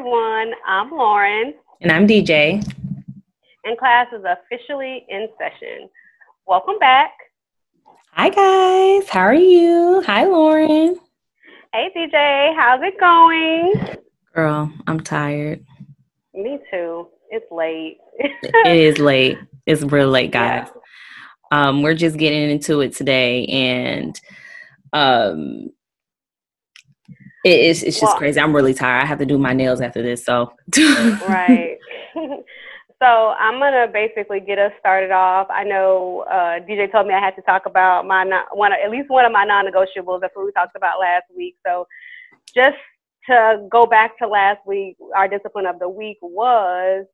everyone. I'm Lauren. And I'm DJ. And class is officially in session. Welcome back. Hi, guys. How are you? Hi, Lauren. Hey, DJ. How's it going? Girl, I'm tired. Me too. It's late. it is late. It's real late, guys. Yeah. Um, we're just getting into it today, and um, it is it's just well, crazy. I'm really tired. I have to do my nails after this, so right. so I'm gonna basically get us started off. I know uh, DJ told me I had to talk about my non- one at least one of my non-negotiables. That's what we talked about last week. So just to go back to last week, our discipline of the week was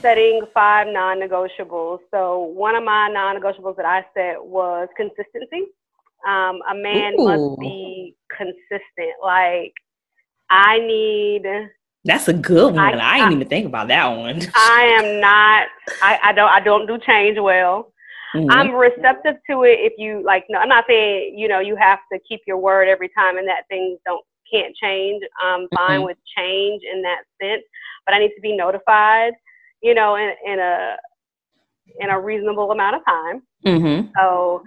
setting five non-negotiables. So one of my non-negotiables that I set was consistency. Um, a man Ooh. must be consistent. Like I need. That's a good one. I, I didn't even think about that one. I am not. I, I don't. I don't do change well. Mm-hmm. I'm receptive to it. If you like, no, I'm not saying you know you have to keep your word every time, and that things don't can't change. I'm fine mm-hmm. with change in that sense, but I need to be notified. You know, in, in a in a reasonable amount of time. Mm-hmm. So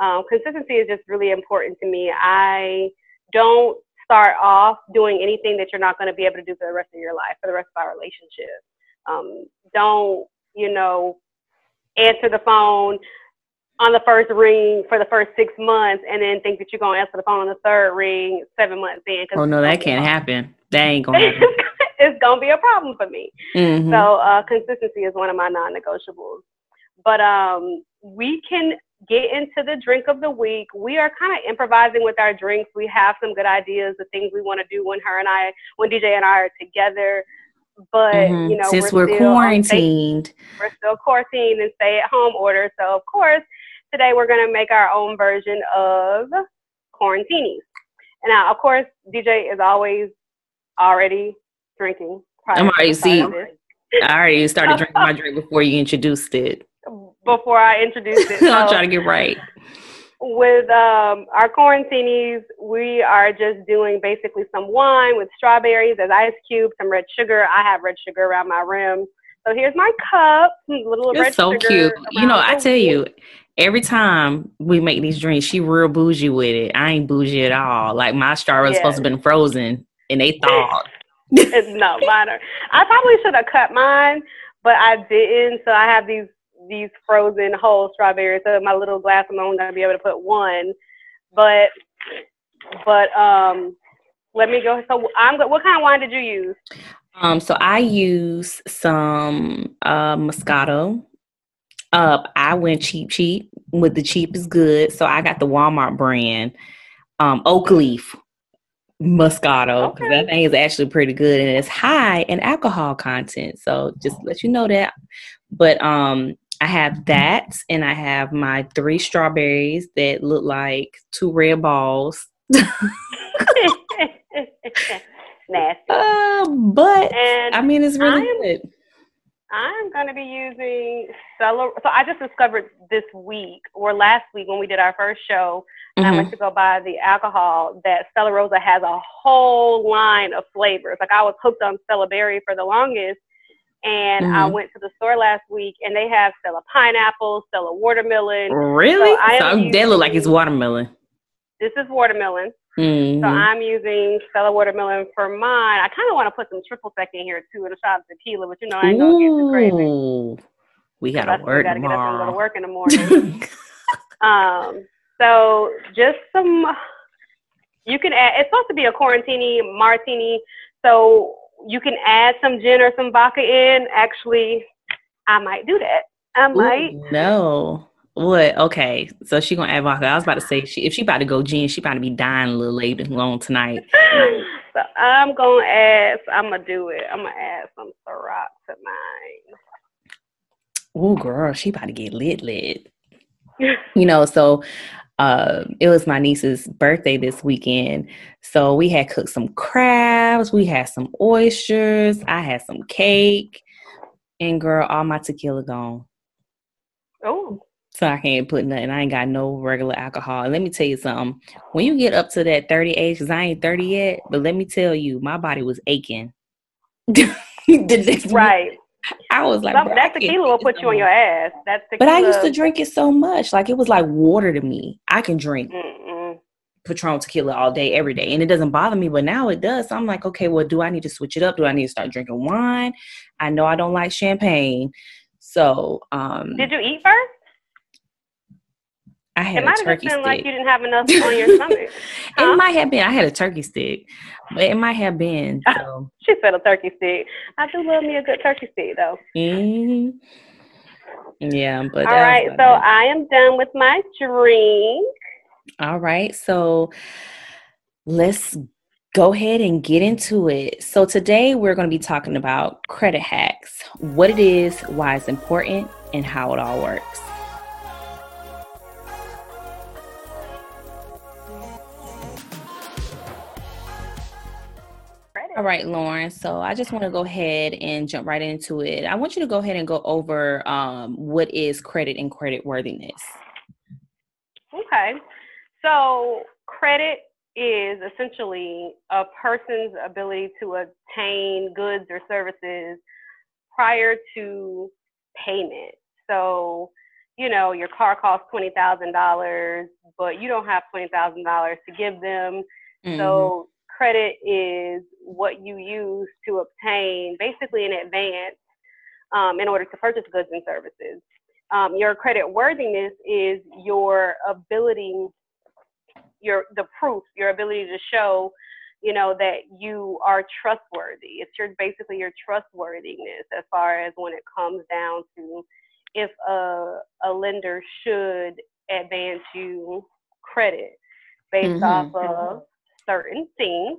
um, consistency is just really important to me. I don't start off doing anything that you're not going to be able to do for the rest of your life, for the rest of our relationship. Um, don't, you know, answer the phone on the first ring for the first six months and then think that you're going to answer the phone on the third ring seven months in. Oh, no, that can't happen. That ain't going to happen. it's going to be a problem for me. Mm-hmm. So uh, consistency is one of my non-negotiables. But um, we can get into the drink of the week. We are kind of improvising with our drinks. We have some good ideas of things we want to do when her and I, when DJ and I are together. But mm-hmm. you know, since we're, we're quarantined, we're still quarantined and stay at home order. So of course, today we're gonna make our own version of quarantinis. And now, of course, DJ is always already drinking. I'm already see. I already started drinking my drink before you introduced it before I introduce it. So I'll try to get right. With um, our quarantinis, we are just doing basically some wine with strawberries as ice cubes, some red sugar. I have red sugar around my rim. So here's my cup, little You're red so cute. You know, I tell you, every time we make these drinks, she real bougie with it. I ain't bougie at all. Like my strawberries yes. supposed to have been frozen and they thawed. it's no mine. I probably should have cut mine, but I didn't. So I have these these frozen whole strawberries. So my little glass, I'm only gonna be able to put one. But but um, let me go. So I'm. What kind of wine did you use? Um, so I use some uh, Moscato. Uh, I went cheap, cheap. With the cheap is good. So I got the Walmart brand, um, Oak Leaf Moscato okay. that thing is actually pretty good and it's high in alcohol content. So just let you know that. But um, I have that, and I have my three strawberries that look like two red balls. Nasty. Uh, but and I mean, it's really I'm, good. I'm going to be using Stella. So I just discovered this week or last week when we did our first show, mm-hmm. I went mm-hmm. to go buy the alcohol that Stella Rosa has a whole line of flavors. Like I was hooked on Stella Berry for the longest and mm-hmm. I went to the store last week and they have Stella pineapple, Stella watermelon. Really? So, so they look like it's watermelon. This is watermelon. Mm-hmm. So I'm using Stella watermelon for mine. I kind of want to put some triple sec in here too and a shot of tequila, but you know I ain't gonna get too crazy. We gotta work gotta tomorrow. get up and go to work in the morning. um, so just some. You can add. It's supposed to be a quarantini martini. So you can add some gin or some vodka in. Actually, I might do that. I might. Ooh, no. What? Okay. So she gonna add vodka. I was about to say she, if she about to go gin, she about to be dying a little later on tonight. so I'm gonna add. I'm gonna do it. I'm gonna add some Ciroc to mine. Oh, girl, she about to get lit, lit. you know, so uh, it was my niece's birthday this weekend. So we had cooked some crabs, we had some oysters, I had some cake, and girl, all my tequila gone. Oh. So I can't put nothing. I ain't got no regular alcohol. And let me tell you something. When you get up to that 30 age, because I ain't 30 yet, but let me tell you, my body was aching. right. I was like, Some, that tequila will put you on your ass. That's But I used to drink it so much. Like it was like water to me. I can drink Mm-mm. Patron tequila all day, every day. And it doesn't bother me, but now it does. So I'm like, okay, well, do I need to switch it up? Do I need to start drinking wine? I know I don't like champagne. So um Did you eat first? I had it might a turkey have been stick. like you didn't have enough on your stomach. Huh? It might have been. I had a turkey stick, but it might have been. So. she said a turkey stick. I do love me a good turkey stick, though. Mm-hmm. Yeah, but all right. So I am done with my drink. All right. So let's go ahead and get into it. So today we're going to be talking about credit hacks, what it is, why it's important, and how it all works. All right, Lauren. So I just want to go ahead and jump right into it. I want you to go ahead and go over um, what is credit and credit worthiness. Okay. So credit is essentially a person's ability to obtain goods or services prior to payment. So, you know, your car costs $20,000, but you don't have $20,000 to give them. Mm-hmm. So credit is what you use to obtain basically in advance um, in order to purchase goods and services. Um, your credit worthiness is your ability, your the proof, your ability to show, you know, that you are trustworthy. It's your basically your trustworthiness as far as when it comes down to if a a lender should advance you credit based mm-hmm. off of certain things,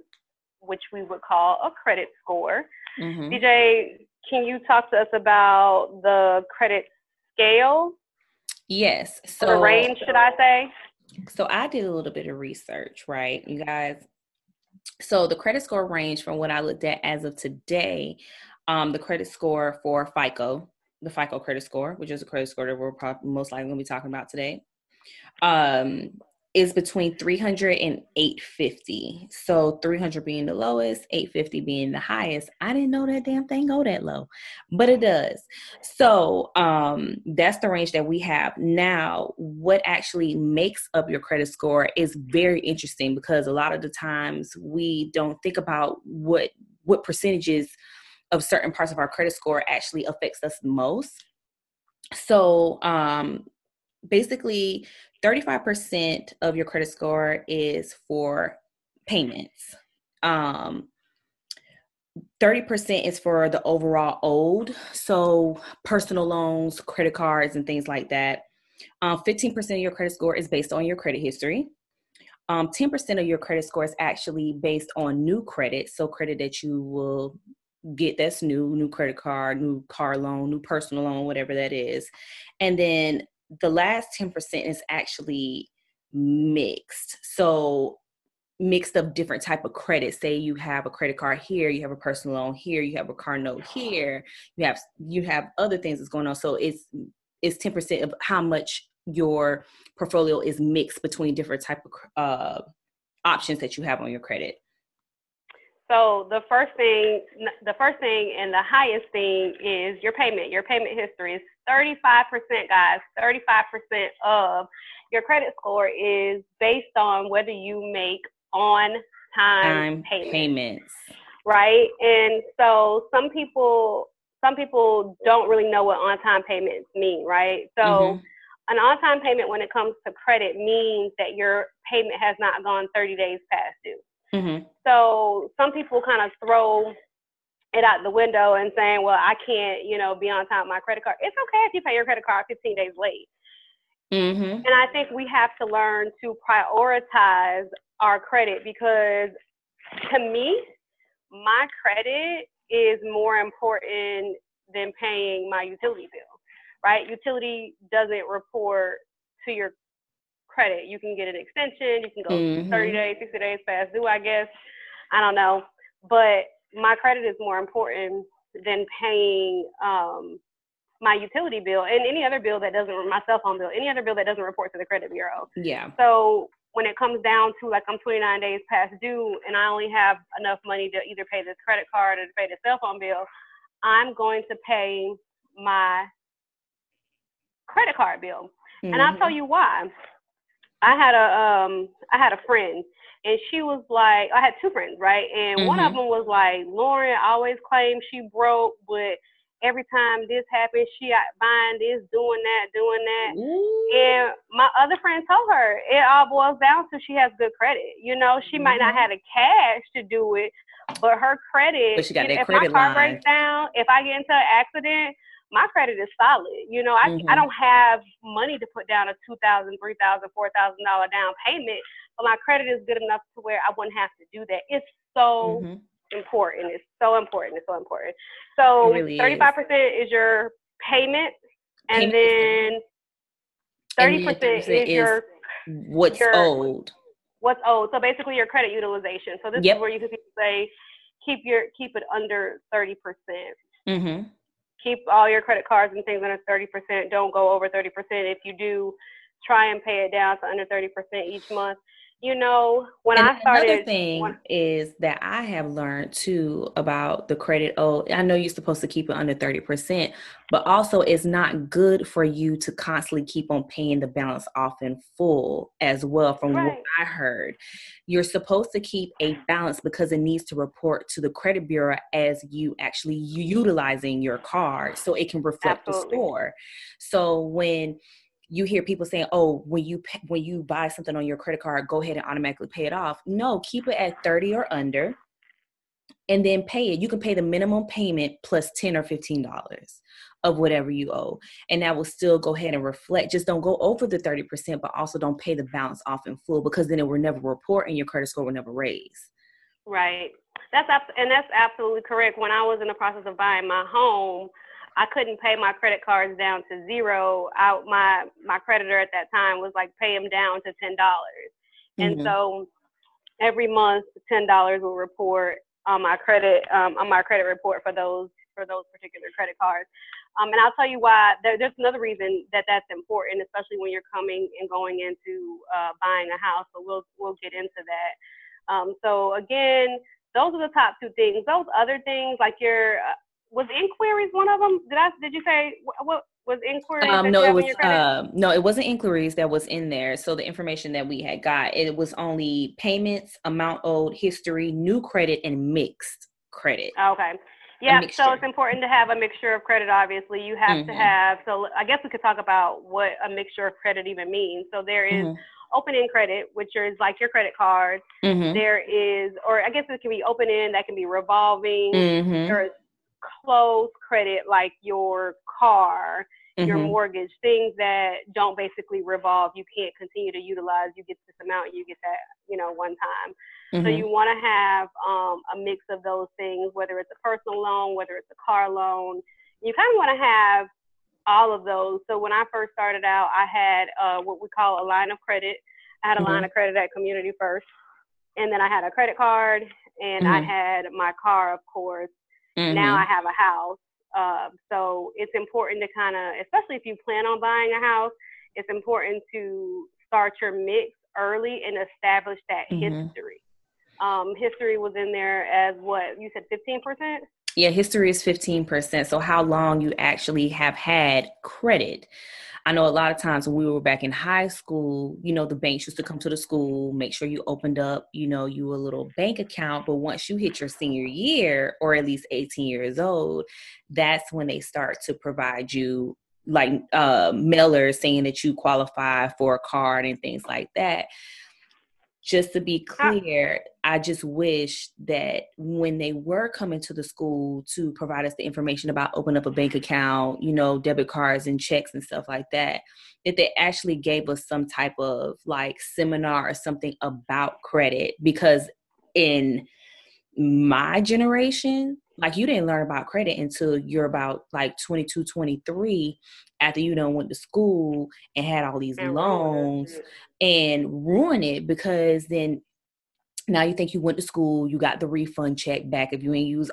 which we would call a credit score. Mm-hmm. DJ, can you talk to us about the credit scale? Yes. So the range, should I say? So I did a little bit of research, right, you guys. So the credit score range from what I looked at as of today, um, the credit score for FICO, the FICO credit score, which is a credit score that we're probably most likely going to be talking about today, um, is between 300 and 850. So 300 being the lowest, 850 being the highest. I didn't know that damn thing go that low, but it does. So um, that's the range that we have. Now, what actually makes up your credit score is very interesting because a lot of the times we don't think about what what percentages of certain parts of our credit score actually affects us most. So um, basically 35% of your credit score is for payments. Um, 30% is for the overall old, so personal loans, credit cards, and things like that. Um, 15% of your credit score is based on your credit history. Um, 10% of your credit score is actually based on new credit, so credit that you will get that's new, new credit card, new car loan, new personal loan, whatever that is. And then the last 10% is actually mixed. So mixed of different type of credit. Say you have a credit card here, you have a personal loan here, you have a car note here, you have you have other things that's going on. So it's it's 10% of how much your portfolio is mixed between different type of uh, options that you have on your credit. So the first thing, the first thing and the highest thing is your payment. Your payment history is 35%, guys. 35% of your credit score is based on whether you make on time, payments. payments. Right? And so some people some people don't really know what on time payments mean, right? So mm-hmm. an on time payment when it comes to credit means that your payment has not gone 30 days past due. Mm-hmm. So some people kind of throw it out the window and saying, well, I can't, you know, be on time with my credit card. It's okay if you pay your credit card 15 days late. Mm-hmm. And I think we have to learn to prioritize our credit because to me, my credit is more important than paying my utility bill, right? Utility doesn't report to your credit. You can get an extension, you can go mm-hmm. 30 days, 60 days past due, I guess. I don't know. But my credit is more important than paying um, my utility bill and any other bill that doesn't my cell phone bill, any other bill that doesn't report to the credit bureau. Yeah. So when it comes down to like I'm 29 days past due and I only have enough money to either pay this credit card or to pay the cell phone bill, I'm going to pay my credit card bill. Mm-hmm. And I'll tell mm-hmm. you why. I had a um I had a friend and she was like I had two friends, right? And mm-hmm. one of mm-hmm. them was like, Lauren always claims she broke, but every time this happens, she out buying this, doing that, doing that. Ooh. And my other friend told her it all boils down to she has good credit. You know, she mm-hmm. might not mm-hmm. have the cash to do it, but her credit. But she got that if credit my car line. breaks down, if I get into an accident, my credit is solid. You know, I mm-hmm. I don't have money to put down a two thousand, three thousand, four thousand dollar down payment, but my credit is good enough to where I wouldn't have to do that. It's so mm-hmm important. It's so important. It's so important. So thirty five percent is your payment, and then thirty percent is, your what's your, owed. What's owed. So basically, your credit utilization. So this yep. is where you can say keep your keep it under thirty percent. Mm-hmm. Keep all your credit cards and things under thirty percent. Don't go over thirty percent. If you do, try and pay it down to under thirty percent each month you know, when and I started. Another thing when, is that I have learned too about the credit. Oh, I know you're supposed to keep it under 30%, but also it's not good for you to constantly keep on paying the balance off in full as well, from right. what I heard. You're supposed to keep a balance because it needs to report to the credit bureau as you actually utilizing your card so it can reflect Absolutely. the score. So when you hear people saying, "Oh, when you pay, when you buy something on your credit card, go ahead and automatically pay it off." No, keep it at 30 or under and then pay it. You can pay the minimum payment plus 10 or 15 dollars of whatever you owe. And that will still go ahead and reflect. Just don't go over the 30%, but also don't pay the balance off in full because then it will never report and your credit score will never raise. Right. That's and that's absolutely correct. When I was in the process of buying my home, I couldn't pay my credit cards down to zero. Out my my creditor at that time was like pay them down to ten dollars, mm-hmm. and so every month ten dollars will report on my credit um, on my credit report for those for those particular credit cards. Um, and I'll tell you why. There, there's another reason that that's important, especially when you're coming and going into uh, buying a house. So we'll we'll get into that. Um, so again, those are the top two things. Those other things like your uh, was inquiries one of them? Did I did you say what was inquiries? Um, no, it was uh, no, it wasn't inquiries that was in there. So the information that we had got, it was only payments, amount owed, history, new credit, and mixed credit. Okay. Yeah, so it's important to have a mixture of credit. Obviously, you have mm-hmm. to have. So I guess we could talk about what a mixture of credit even means. So there is mm-hmm. open end credit, which is like your credit card. Mm-hmm. There is, or I guess it can be open end. That can be revolving. Mm-hmm. There is closed credit like your car, mm-hmm. your mortgage, things that don't basically revolve. You can't continue to utilize. You get this amount, you get that, you know, one time. Mm-hmm. So you want to have um, a mix of those things, whether it's a personal loan, whether it's a car loan. You kind of want to have all of those. So when I first started out, I had uh, what we call a line of credit. I had a mm-hmm. line of credit at Community First, and then I had a credit card, and I mm-hmm. had my car, of course. Mm-hmm. Now I have a house. Uh, so it's important to kind of, especially if you plan on buying a house, it's important to start your mix early and establish that mm-hmm. history. Um, history was in there as what you said, fifteen percent. Yeah, history is fifteen percent. So how long you actually have had credit. I know a lot of times when we were back in high school, you know, the banks used to come to the school, make sure you opened up, you know, you a little bank account. But once you hit your senior year, or at least 18 years old, that's when they start to provide you like uh, mailers saying that you qualify for a card and things like that just to be clear, I just wish that when they were coming to the school to provide us the information about open up a bank account, you know, debit cards and checks and stuff like that, that they actually gave us some type of like seminar or something about credit. Because in my generation, like you didn't learn about credit until you're about like 22 23 after you done went to school and had all these and loans ruin and ruin it because then now you think you went to school you got the refund check back if you ain't use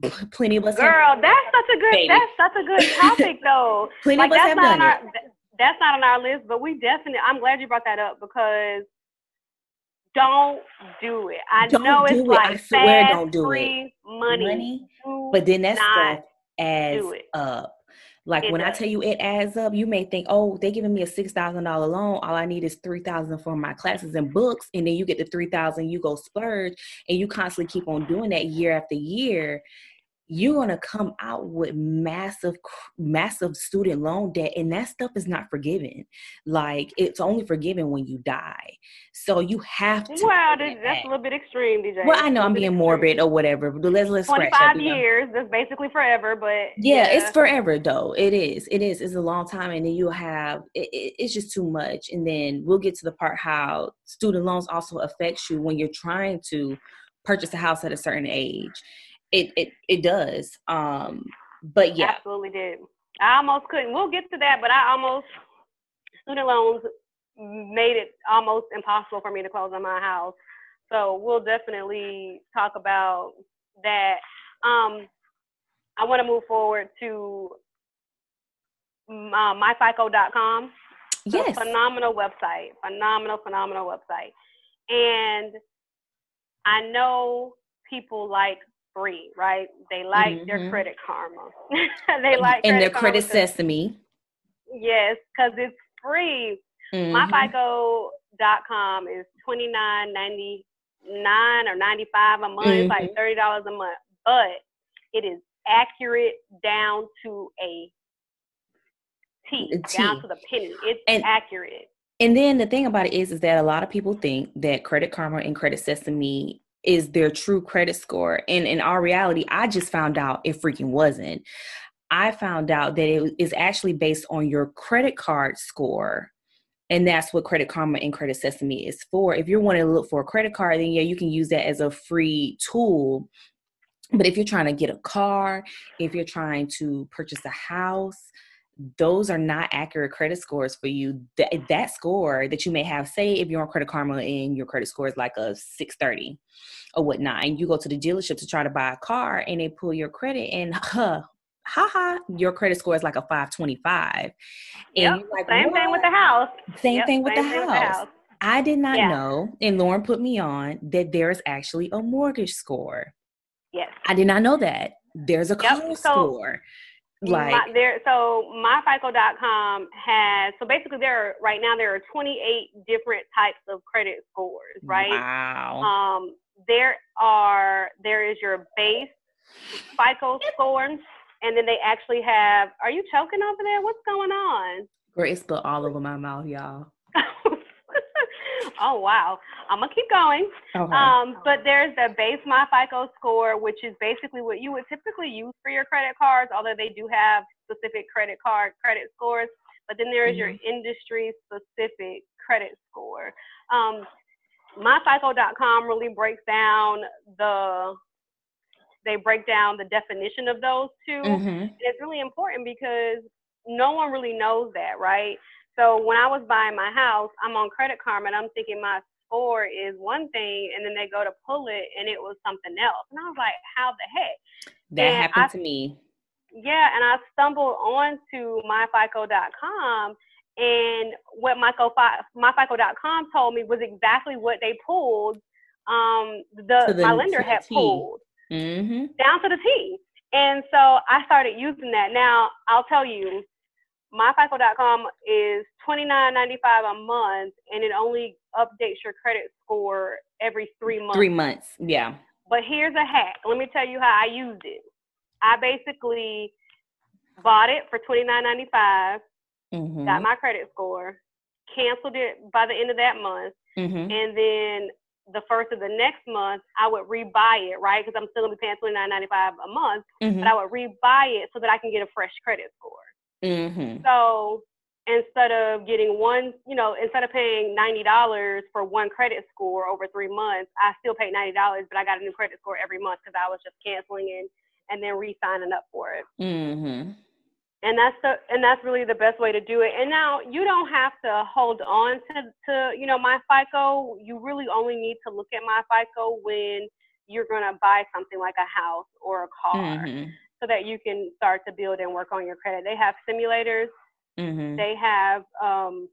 Plenty of us. Girl, that's such a good. Baby. That's such a good topic, though. Plenty like, of us have done our, it. That's not on our list, but we definitely. I'm glad you brought that up because don't do it. I don't know it's it. like I swear fast, don't do free it. money, money but then that stuff adds up. Like it when does. I tell you it adds up, you may think, oh, they're giving me a six thousand dollar loan. All I need is three thousand for my classes and books, and then you get the three thousand, you go splurge, and you constantly keep on doing that year after year you're going to come out with massive massive student loan debt and that stuff is not forgiven. Like it's only forgiven when you die. So you have to well that's, that's a little bit extreme dj well i know i'm being extreme. morbid or whatever but let's let's 25 years that's basically forever but yeah, yeah, it's forever though. It is it is it's a long time and then you have it, it, it's just too much and then we'll get to the part how student loans also affects you when you're trying to purchase a house at a certain age it it it does. Um, but yeah, absolutely did. I almost couldn't. We'll get to that, but I almost student loans made it almost impossible for me to close on my house. So we'll definitely talk about that. Um, I want to move forward to uh, myfico.com. Yes. phenomenal website. Phenomenal, phenomenal website. And I know people like free, right? They like mm-hmm. their credit karma. they like and their credit sesame. Yes, because it's free. Mm-hmm. MyFICO.com is twenty nine ninety nine or ninety five a month, mm-hmm. like thirty dollars a month, but it is accurate down to a T, a T. down to the penny. It's and, accurate. And then the thing about it is, is that a lot of people think that Credit Karma and Credit Sesame is their true credit score. And in our reality, I just found out it freaking wasn't. I found out that it is actually based on your credit card score. And that's what Credit Karma and Credit Sesame is for. If you're wanting to look for a credit card, then yeah, you can use that as a free tool. But if you're trying to get a car, if you're trying to purchase a house, those are not accurate credit scores for you. That, that score that you may have, say if you're on Credit Karma and your credit score is like a 630 or whatnot, and you go to the dealership to try to buy a car and they pull your credit and huh, haha, your credit score is like a 525. And yep. like, same what? thing with the house. Same yep. thing, with, the house. with, the house. I did not yeah. know, and Lauren put me on that there's actually a mortgage score. Yes. I did not know that. There's a yep. car so, score. Like my, there, so myfico.com has so basically there are right now there are 28 different types of credit scores, right? Wow. Um, there are there is your base FICO score, and then they actually have. Are you choking over there? What's going on? Grace spilled all over my mouth, y'all. oh wow. I'm gonna keep going. Okay. Um, but there's the base my FICO score, which is basically what you would typically use for your credit cards, although they do have specific credit card credit scores. But then there is mm-hmm. your industry specific credit score. Um, myfico.com really breaks down the they break down the definition of those 2 mm-hmm. it's really important because no one really knows that, right? So when I was buying my house, I'm on Credit Karma and I'm thinking my score is one thing, and then they go to pull it and it was something else. And I was like, how the heck? That and happened I, to me. Yeah, and I stumbled onto myfico.com and what myfico, myfico.com told me was exactly what they pulled um the, the my lender had T. pulled mm-hmm. down to the T. And so I started using that. Now I'll tell you, myfico.com is twenty nine ninety five a month, and it only updates your credit score every three months. Three months, yeah. But here's a hack. Let me tell you how I used it. I basically bought it for twenty nine ninety five, mm-hmm. got my credit score, canceled it by the end of that month, mm-hmm. and then the first of the next month, I would rebuy it, right? Because I'm still gonna be paying twenty nine ninety five a month, mm-hmm. but I would rebuy it so that I can get a fresh credit score. Mm-hmm. So instead of getting one, you know, instead of paying ninety dollars for one credit score over three months, I still paid ninety dollars, but I got a new credit score every month because I was just canceling and and then re-signing up for it. Mm-hmm. And that's the and that's really the best way to do it. And now you don't have to hold on to to you know my FICO. You really only need to look at my FICO when you're going to buy something like a house or a car mm-hmm. So that you can start to build and work on your credit. They have simulators, mm-hmm. they have um,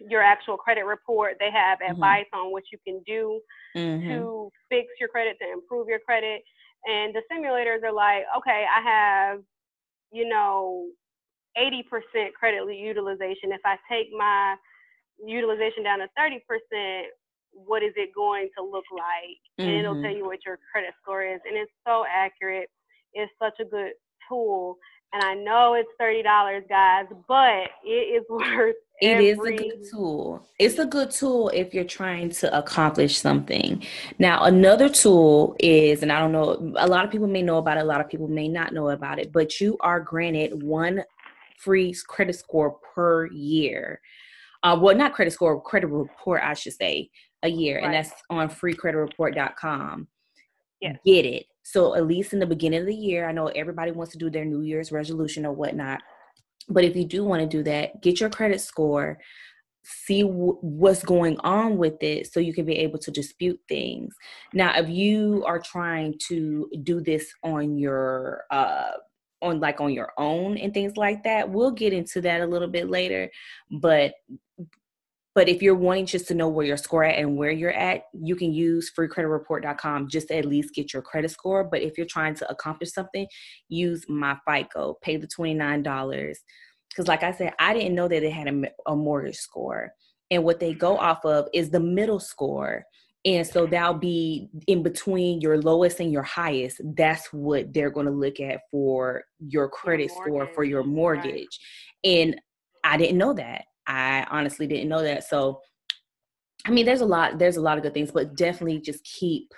your actual credit report, they have mm-hmm. advice on what you can do mm-hmm. to fix your credit, to improve your credit. And the simulators are like, okay, I have, you know, 80% credit utilization. If I take my utilization down to 30%, what is it going to look like? And it'll tell mm-hmm. you what your credit score is. And it's so accurate. It's such a good tool. And I know it's thirty dollars, guys, but it is worth. It is a good tool. It's a good tool if you're trying to accomplish something. Now, another tool is, and I don't know, a lot of people may know about it, a lot of people may not know about it, but you are granted one free credit score per year. Uh, well, not credit score, credit report, I should say, a year, right. and that's on freecreditreport.com. Yes. Get it. So at least in the beginning of the year, I know everybody wants to do their New Year's resolution or whatnot, but if you do want to do that, get your credit score, see w- what's going on with it, so you can be able to dispute things. Now, if you are trying to do this on your uh, on like on your own and things like that. We'll get into that a little bit later, but but if you're wanting just to know where your score at and where you're at, you can use freecreditreport.com just to at least get your credit score. But if you're trying to accomplish something, use my FICO, pay the $29. Because, like I said, I didn't know that they had a, a mortgage score. And what they go off of is the middle score. And so that'll be in between your lowest and your highest. That's what they're going to look at for your credit your score for your mortgage. Right. And I didn't know that. I honestly didn't know that. So I mean there's a lot there's a lot of good things, but definitely just keep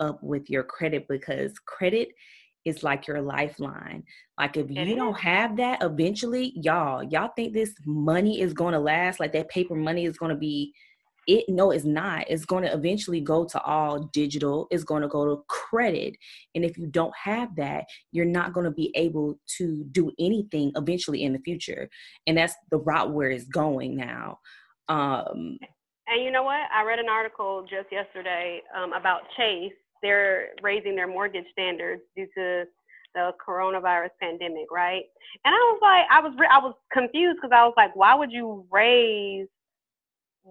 up with your credit because credit is like your lifeline. Like if you don't have that eventually, y'all, y'all think this money is going to last like that paper money is going to be it no it's not. It's going to eventually go to all digital. It's going to go to credit. And if you don't have that you're not going to be able to do anything eventually in the future. And that's the route where it's going now. Um and you know what? I read an article just yesterday um, about chase. They're raising their mortgage standards due to the coronavirus pandemic right? And i was like i was i was confused because i was like why would you raise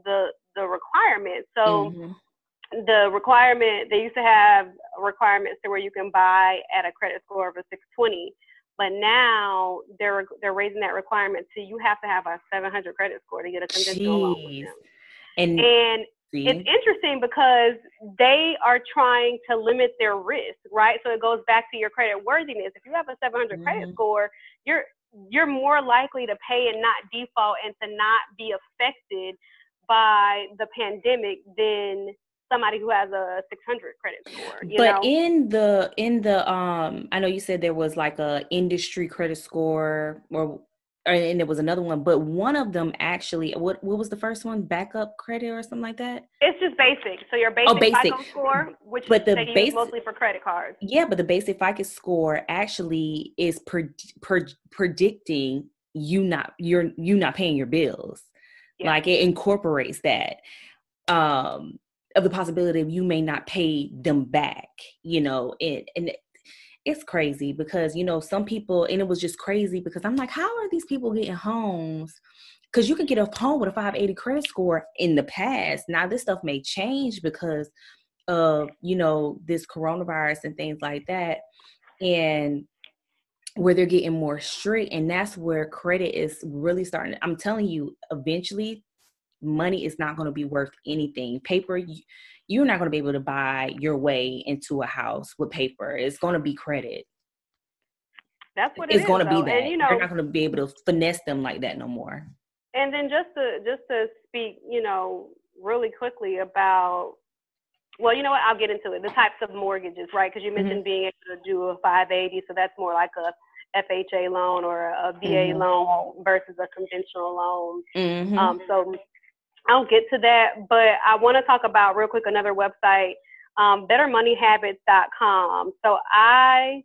the the requirement. So mm-hmm. the requirement they used to have requirements to where you can buy at a credit score of a 620, but now they're they're raising that requirement to you have to have a 700 credit score to get a conventional Jeez. loan with them. And, and it's interesting because they are trying to limit their risk, right? So it goes back to your credit worthiness. If you have a 700 mm-hmm. credit score, you're you're more likely to pay and not default and to not be affected by the pandemic than somebody who has a 600 credit score but know? in the in the um i know you said there was like a industry credit score or and there was another one but one of them actually what what was the first one? Backup credit or something like that? It's just basic. So your basic, oh, basic. FICO score which but the basic mostly for credit cards. Yeah but the basic FICO score actually is per, per, predicting you not you're you not paying your bills yeah. Like it incorporates that um of the possibility of you may not pay them back, you know, it and it's crazy because you know some people and it was just crazy because I'm like, how are these people getting homes? Because you could get a home with a 580 credit score in the past. Now this stuff may change because of you know this coronavirus and things like that, and where they're getting more strict and that's where credit is really starting i'm telling you eventually money is not going to be worth anything. Paper you're not going to be able to buy your way into a house with paper. It's going to be credit. That's what it's going to be that and, you know, you're not going to be able to finesse them like that no more. And then just to just to speak you know really quickly about well, you know what? I'll get into it. The types of mortgages, right? Because you mentioned mm-hmm. being able to do a 580, so that's more like a FHA loan or a VA mm-hmm. loan versus a conventional loan. Mm-hmm. Um, so I'll get to that, but I want to talk about real quick another website, um, BetterMoneyHabits.com. So I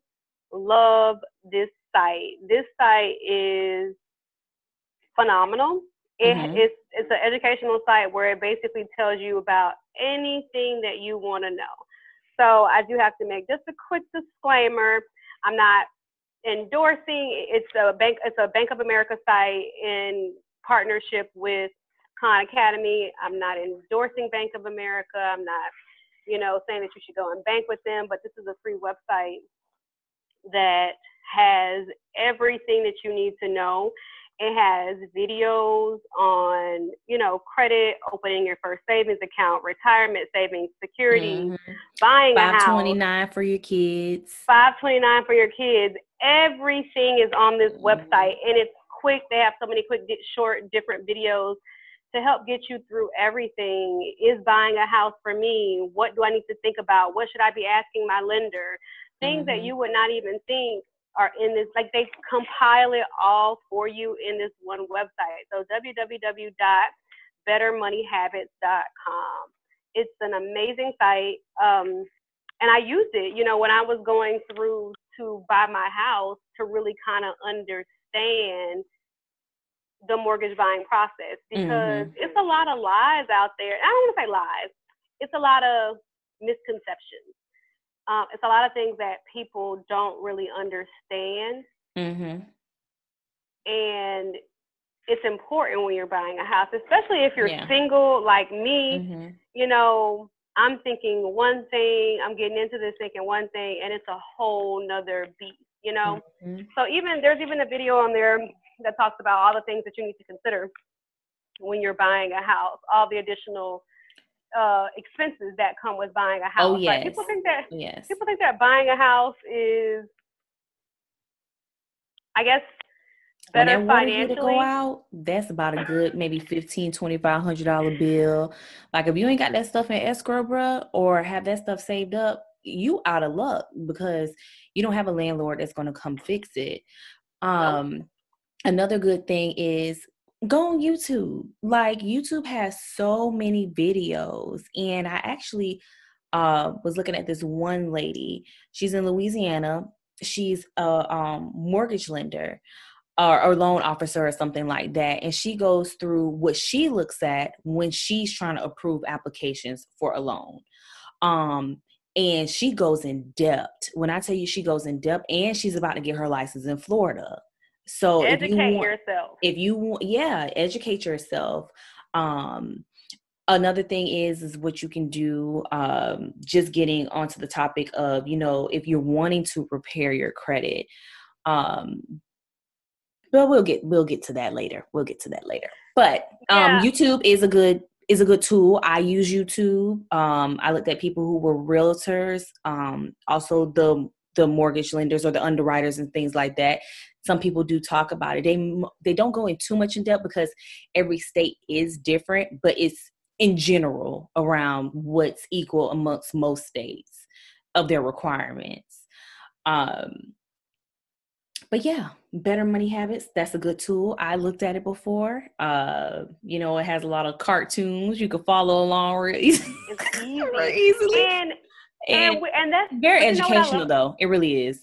love this site. This site is phenomenal. It, mm-hmm. it's it's an educational site where it basically tells you about anything that you want to know. So I do have to make just a quick disclaimer. I'm not endorsing. It's a bank. It's a Bank of America site in partnership with Khan Academy. I'm not endorsing Bank of America. I'm not, you know, saying that you should go and bank with them. But this is a free website that has everything that you need to know. It has videos on, you know, credit, opening your first savings account, retirement savings, security, mm-hmm. buying a house. 529 for your kids. 529 for your kids. Everything is on this mm-hmm. website and it's quick. They have so many quick, short, different videos to help get you through everything. Is buying a house for me? What do I need to think about? What should I be asking my lender? Things mm-hmm. that you would not even think are in this, like they compile it all for you in this one website. So www.bettermoneyhabits.com. It's an amazing site. Um, and I used it, you know, when I was going through to buy my house to really kind of understand the mortgage buying process because mm-hmm. it's a lot of lies out there. I don't want to say lies. It's a lot of misconceptions um, it's a lot of things that people don't really understand. Mm-hmm. And it's important when you're buying a house, especially if you're yeah. single like me. Mm-hmm. You know, I'm thinking one thing, I'm getting into this thinking one thing, and it's a whole nother beat, you know? Mm-hmm. So even there's even a video on there that talks about all the things that you need to consider when you're buying a house, all the additional uh, expenses that come with buying a oh, house. Oh yes. Like people think that yes. people think that buying a house is, I guess, better when financially. To go out, that's about a good maybe fifteen, twenty five hundred dollar bill. Like if you ain't got that stuff in escrow, bruh, or have that stuff saved up, you out of luck because you don't have a landlord that's going to come fix it. Um, another good thing is go on YouTube. Like YouTube has so many videos, and I actually uh, was looking at this one lady. She's in Louisiana. She's a um, mortgage lender or, or loan officer or something like that, and she goes through what she looks at when she's trying to approve applications for a loan. Um, and she goes in depth. When I tell you she goes in depth, and she's about to get her license in Florida. So educate if you want, yourself. If you want, yeah, educate yourself. Um, another thing is is what you can do. Um, just getting onto the topic of you know if you're wanting to repair your credit. Um, but we'll get we'll get to that later. We'll get to that later. But um, yeah. YouTube is a good is a good tool. I use YouTube. Um, I looked at people who were realtors, um, also the the mortgage lenders or the underwriters and things like that some people do talk about it. They they don't go in too much in depth because every state is different but it's in general around what's equal amongst most states of their requirements. Um but yeah better money habits that's a good tool. I looked at it before. Uh you know it has a lot of cartoons you can follow along real easy. easily. And and, and, and that's very educational though. It really is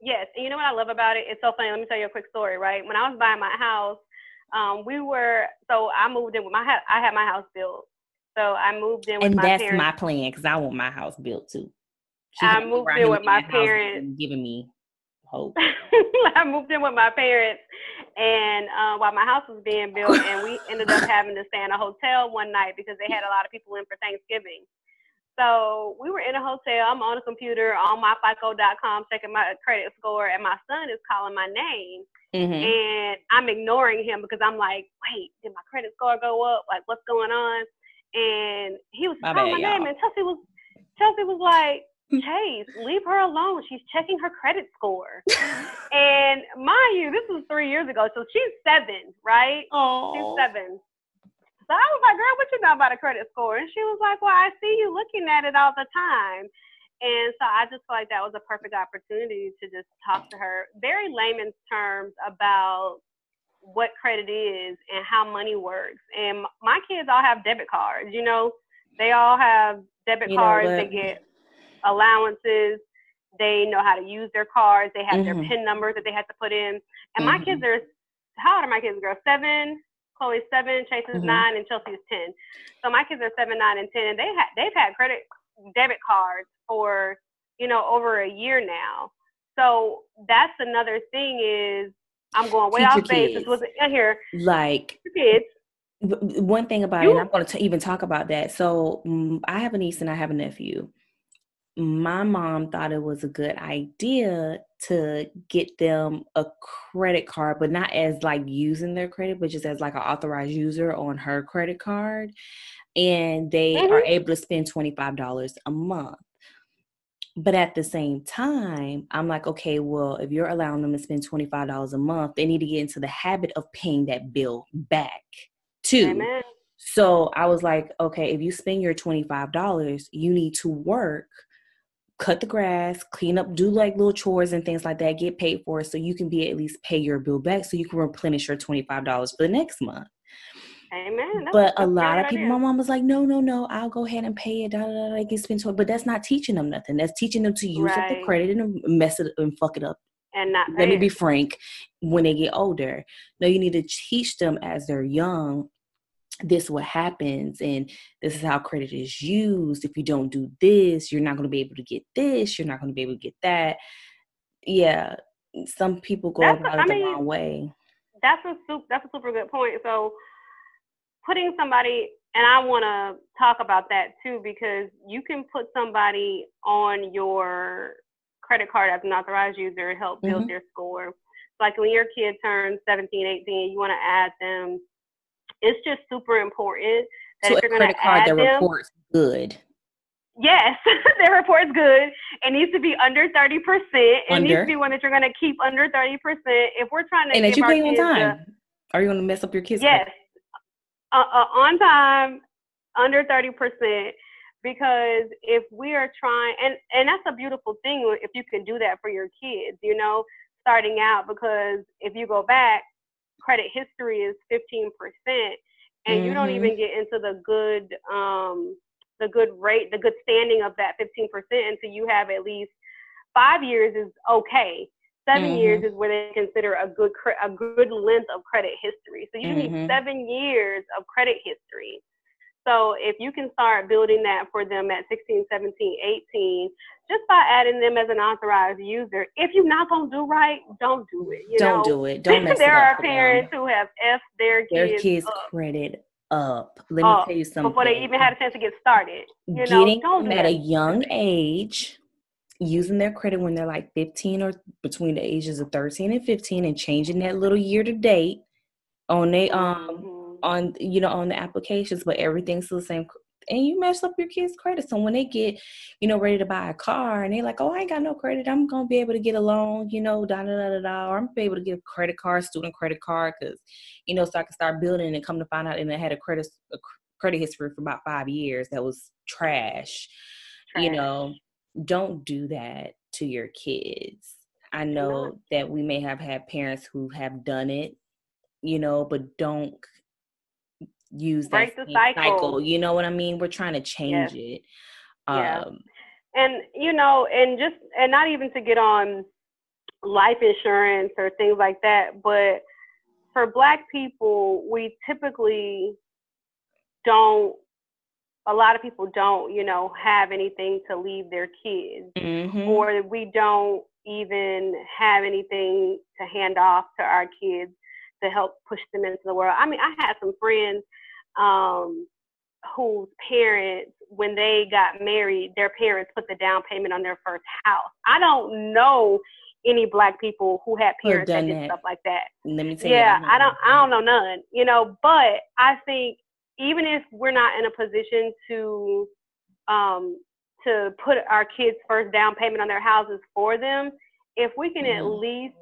Yes, and you know what I love about it? It's so funny. Let me tell you a quick story. Right when I was buying my house, um, we were so I moved in with my I had my house built. So I moved in with and my that's parents. my plan because I want my house built too. I moved in with my parents, giving me hope. I moved in with my parents, and uh, while my house was being built, and we ended up having to stay in a hotel one night because they had a lot of people in for Thanksgiving. So we were in a hotel. I'm on a computer on my FICO.com checking my credit score, and my son is calling my name. Mm-hmm. And I'm ignoring him because I'm like, wait, did my credit score go up? Like, what's going on? And he was my calling bad, my y'all. name, and Chelsea was Chelsea was like, Chase, leave her alone. She's checking her credit score. and mind you, this was three years ago, so she's seven, right? Oh, she's seven. So I was like, girl, what you know about a credit score? And she was like, well, I see you looking at it all the time. And so I just felt like that was a perfect opportunity to just talk to her, very layman's terms about what credit is and how money works. And my kids all have debit cards, you know, they all have debit you cards, they get allowances, they know how to use their cards, they have mm-hmm. their PIN numbers that they have to put in. And mm-hmm. my kids are, how old are my kids, girl? Seven, Chloe's seven, Chase is mm-hmm. nine, and Chelsea is ten. So my kids are seven, nine, and ten, and they had they've had credit debit cards for you know over a year now. So that's another thing is I'm going way Teach off base. This wasn't here. Like kids. One thing about you, it, I'm going to even talk about that. So um, I have a niece and I have a nephew. My mom thought it was a good idea to get them a credit card, but not as like using their credit, but just as like an authorized user on her credit card. And they mm-hmm. are able to spend $25 a month. But at the same time, I'm like, okay, well, if you're allowing them to spend $25 a month, they need to get into the habit of paying that bill back too. Amen. So I was like, okay, if you spend your $25, you need to work, cut the grass, clean up, do like little chores and things like that, get paid for it so you can be at least pay your bill back so you can replenish your $25 for the next month. Amen. That's, but a lot of people, idea. my mom was like, no, no, no, I'll go ahead and pay it. Da, da, da, get spent to it. But that's not teaching them nothing. That's teaching them to use right. up the credit and mess it and fuck it up. And not let me be frank, when they get older. No, you need to teach them as they're young. This what happens, and this is how credit is used. If you don't do this, you're not going to be able to get this. You're not going to be able to get that. Yeah, some people go that's about a, it the mean, wrong way. That's a super, that's a super good point. So putting somebody and I want to talk about that too because you can put somebody on your credit card as an authorized user and help build mm-hmm. their score. Like when your kid turns 17, 18, you want to add them. It's just super important that so if you're going to add them, report's good. Yes, their report's good. It needs to be under 30%. It needs to be one that you're going to keep under 30%. If we're trying to and that you pay on time. A, Are you going to mess up your kids? Yes. Uh, uh, on time, under 30%, because if we are trying, and, and that's a beautiful thing if you can do that for your kids, you know, starting out, because if you go back, credit history is 15%, and mm-hmm. you don't mm-hmm. even get into the good, um, the good rate, the good standing of that 15% until you have at least five years is okay. 7 mm-hmm. years is where they consider a good a good length of credit history. So you mm-hmm. need seven years of credit history. So if you can start building that for them at 16, 17, 18, just by adding them as an authorized user, if you're not gonna do right, don't do it. You don't know? do it. Don't mess there it Because there are parents who have f their kids their kids up. credit up. Let me tell you something. Before they even had a chance to get started. You Getting know, them at a young age using their credit when they're like 15 or between the ages of 13 and 15 and changing that little year to date on they um mm-hmm. On you know on the applications but everything's the same and you mess up your kids credit so when they get you know ready to buy a car and they're like oh i ain't got no credit i'm gonna be able to get a loan you know da da da da, da or i'm gonna be able to get a credit card student credit card because you know so i can start building and come to find out and i had a credit a credit history for about five years that was trash. trash. you know don't do that to your kids. I know that we may have had parents who have done it, you know, but don't use that cycle. cycle. You know what I mean? We're trying to change yes. it. Yeah. Um, and you know, and just and not even to get on life insurance or things like that, but for black people, we typically don't a lot of people don't, you know, have anything to leave their kids, mm-hmm. or we don't even have anything to hand off to our kids to help push them into the world. I mean, I had some friends um, whose parents, when they got married, their parents put the down payment on their first house. I don't know any black people who had parents that did that. stuff like that. Let me tell yeah, you. Yeah, I don't I don't know none, you know, but I think even if we're not in a position to um, to put our kids' first down payment on their houses for them, if we can mm-hmm. at least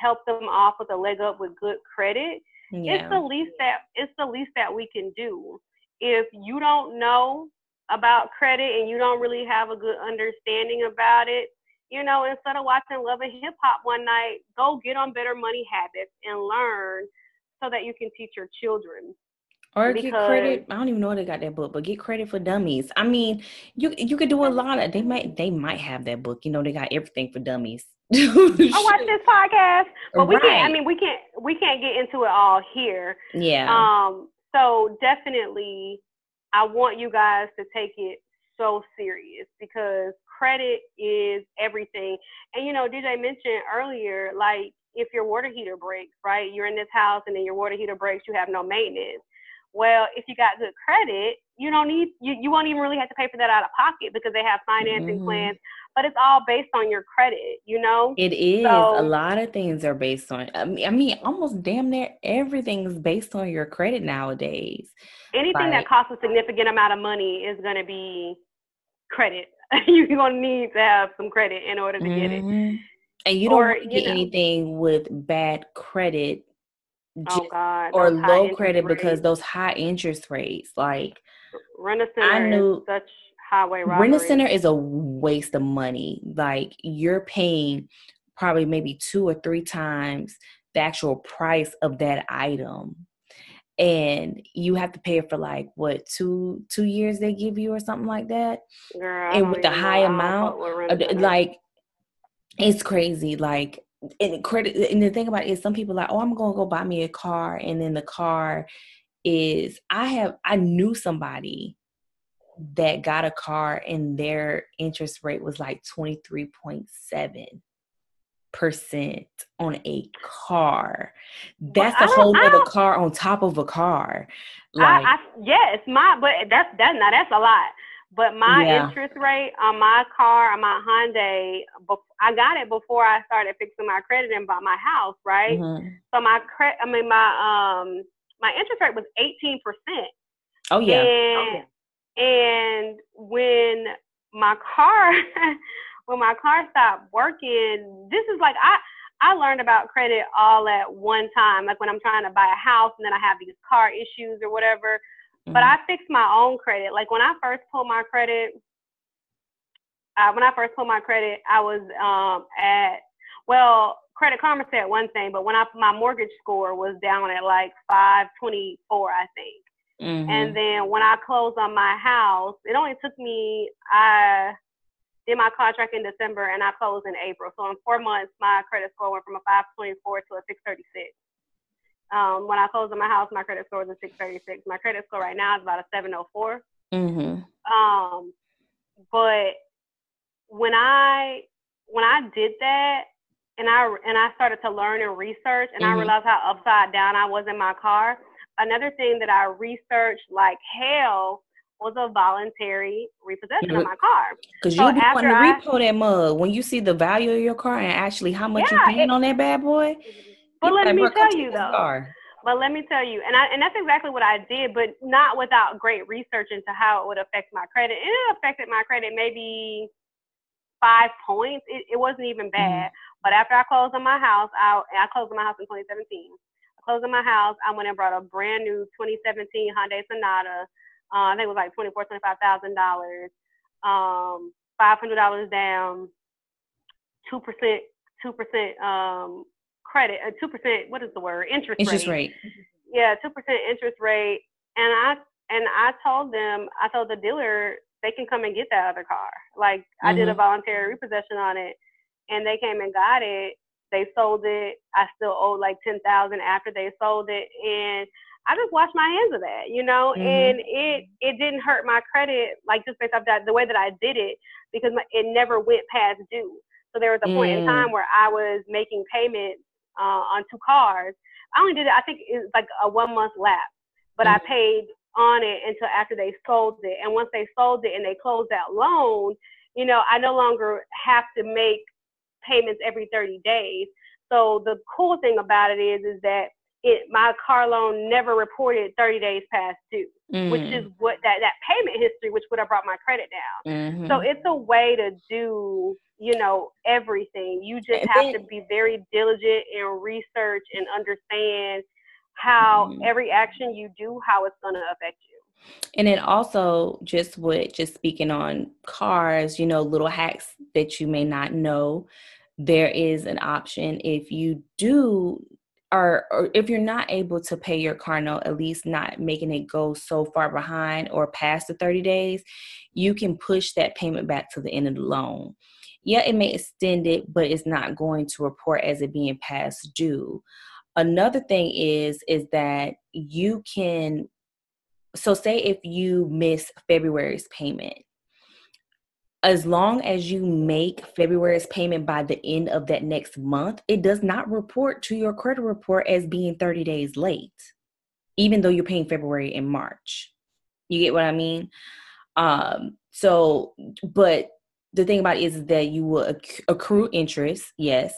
help them off with a leg up with good credit, yeah. it's the least that it's the least that we can do. If you don't know about credit and you don't really have a good understanding about it, you know, instead of watching Love and Hip Hop one night, go get on better money habits and learn so that you can teach your children. Or because, get credit. I don't even know where they got that book, but get credit for dummies. I mean, you you could do a lot of. They might they might have that book. You know, they got everything for dummies. I watch this podcast, but we right. can't. I mean, we can't we can't get into it all here. Yeah. Um. So definitely, I want you guys to take it so serious because credit is everything. And you know, DJ mentioned earlier, like if your water heater breaks, right? You're in this house and then your water heater breaks, you have no maintenance. Well, if you got good credit, you don't need you, you won't even really have to pay for that out of pocket because they have financing mm-hmm. plans. But it's all based on your credit, you know. It is so, a lot of things are based on. I mean, I mean, almost damn near everything is based on your credit nowadays. Anything like, that costs a significant amount of money is going to be credit. You're going to need to have some credit in order to mm-hmm. get it. Mm-hmm. And you don't get know, anything with bad credit oh God, or low credit rates. because those high interest rates. Like Rent-A-Center I knew such highway robbery. Rent-A-Center is a waste of money. Like you're paying probably maybe two or three times the actual price of that item and you have to pay it for like what two two years they give you or something like that Girl, and with the high amount like it's crazy like and credit and the thing about it is some people like oh i'm gonna go buy me a car and then the car is i have i knew somebody that got a car and their interest rate was like 23.7 percent on a car. That's well, a whole other car on top of a car. Like, I, I, yes, my but that's that now that's a lot. But my yeah. interest rate on my car, on my Hyundai, I got it before I started fixing my credit and bought my house, right? Mm-hmm. So my credit, I mean my um my interest rate was eighteen percent. Oh yeah. And, oh yeah. and when my car when my car stopped working, this is like I I learned about credit all at one time. Like when I'm trying to buy a house and then I have these car issues or whatever. Mm-hmm. But I fixed my own credit. Like when I first pulled my credit, uh, when I first pulled my credit, I was um, at well, Credit Karma said one thing, but when I my mortgage score was down at like 524, I think. Mm-hmm. And then when I closed on my house, it only took me I did my contract in December and I closed in April. So in four months, my credit score went from a 524 to a 636. Um, when I closed on my house, my credit score was a 636. My credit score right now is about a 704. Mm-hmm. Um, but when I when I did that and I and I started to learn and research and mm-hmm. I realized how upside down I was in my car. Another thing that I researched like hell was a voluntary repossession yeah, of my car. Because so you'll be wanting to repo that mug when you see the value of your car and actually how much yeah, you're paying on that bad boy. But let like, me tell you though. Car. But let me tell you, and I and that's exactly what I did, but not without great research into how it would affect my credit. And it affected my credit maybe five points. It, it wasn't even mm-hmm. bad. Mm-hmm. But after I closed on my house, I I closed on my house in 2017. I closed on my house. I went and brought a brand new 2017 Hyundai Sonata uh, I think it was like twenty four, twenty five thousand dollars, um, five hundred dollars down, two percent, two percent um, credit, uh, two percent. What is the word? Interest, interest rate. rate. Yeah, two percent interest rate. And I and I told them, I told the dealer they can come and get that other car. Like mm-hmm. I did a mm-hmm. voluntary repossession on it, and they came and got it. They sold it. I still owe like ten thousand after they sold it, and I just washed my hands of that, you know, mm-hmm. and it it didn't hurt my credit like just based off that the way that I did it because my, it never went past due. So there was a mm. point in mm. time where I was making payments uh, on two cars. I only did it. I think it was like a one month lapse, but mm. I paid on it until after they sold it. And once they sold it and they closed that loan, you know, I no longer have to make payments every 30 days. So the cool thing about it is, is that it my car loan never reported 30 days past due, mm. which is what that that payment history, which would have brought my credit down. Mm-hmm. So it's a way to do you know everything. You just and have then, to be very diligent and research and understand how mm. every action you do, how it's going to affect you. And then also just with just speaking on cars, you know, little hacks that you may not know. There is an option if you do or, or if you're not able to pay your car note, at least not making it go so far behind or past the 30 days, you can push that payment back to the end of the loan. Yeah, it may extend it, but it's not going to report as it being past due. Another thing is is that you can so say if you miss February's payment, as long as you make February's payment by the end of that next month, it does not report to your credit report as being 30 days late, even though you're paying February and March. You get what I mean? Um, so, but the thing about it is that you will accrue interest, yes,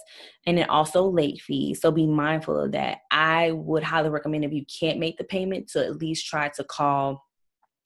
and then also late fees. So be mindful of that. I would highly recommend if you can't make the payment to at least try to call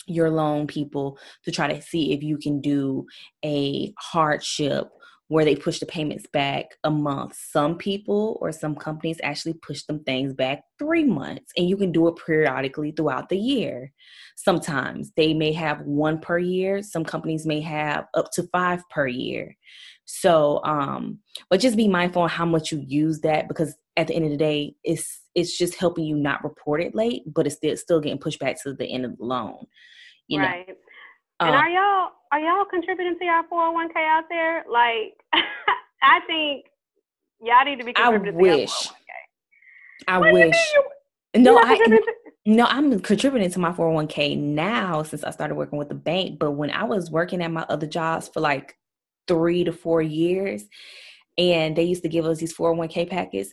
your loan people to try to see if you can do a hardship where they push the payments back a month. Some people or some companies actually push them things back three months, and you can do it periodically throughout the year. Sometimes they may have one per year, some companies may have up to five per year. So, um, but just be mindful on how much you use that because at the end of the day, it's it's just helping you not report it late, but it's still still getting pushed back to the end of the loan. You right. Know? And um, are y'all are y'all contributing to your 401k out there? Like, I think y'all need to be contributing I wish. to your 401k. I what wish. You, no, I no, I'm contributing to my 401k now since I started working with the bank. But when I was working at my other jobs for like three to four years, and they used to give us these 401k packets,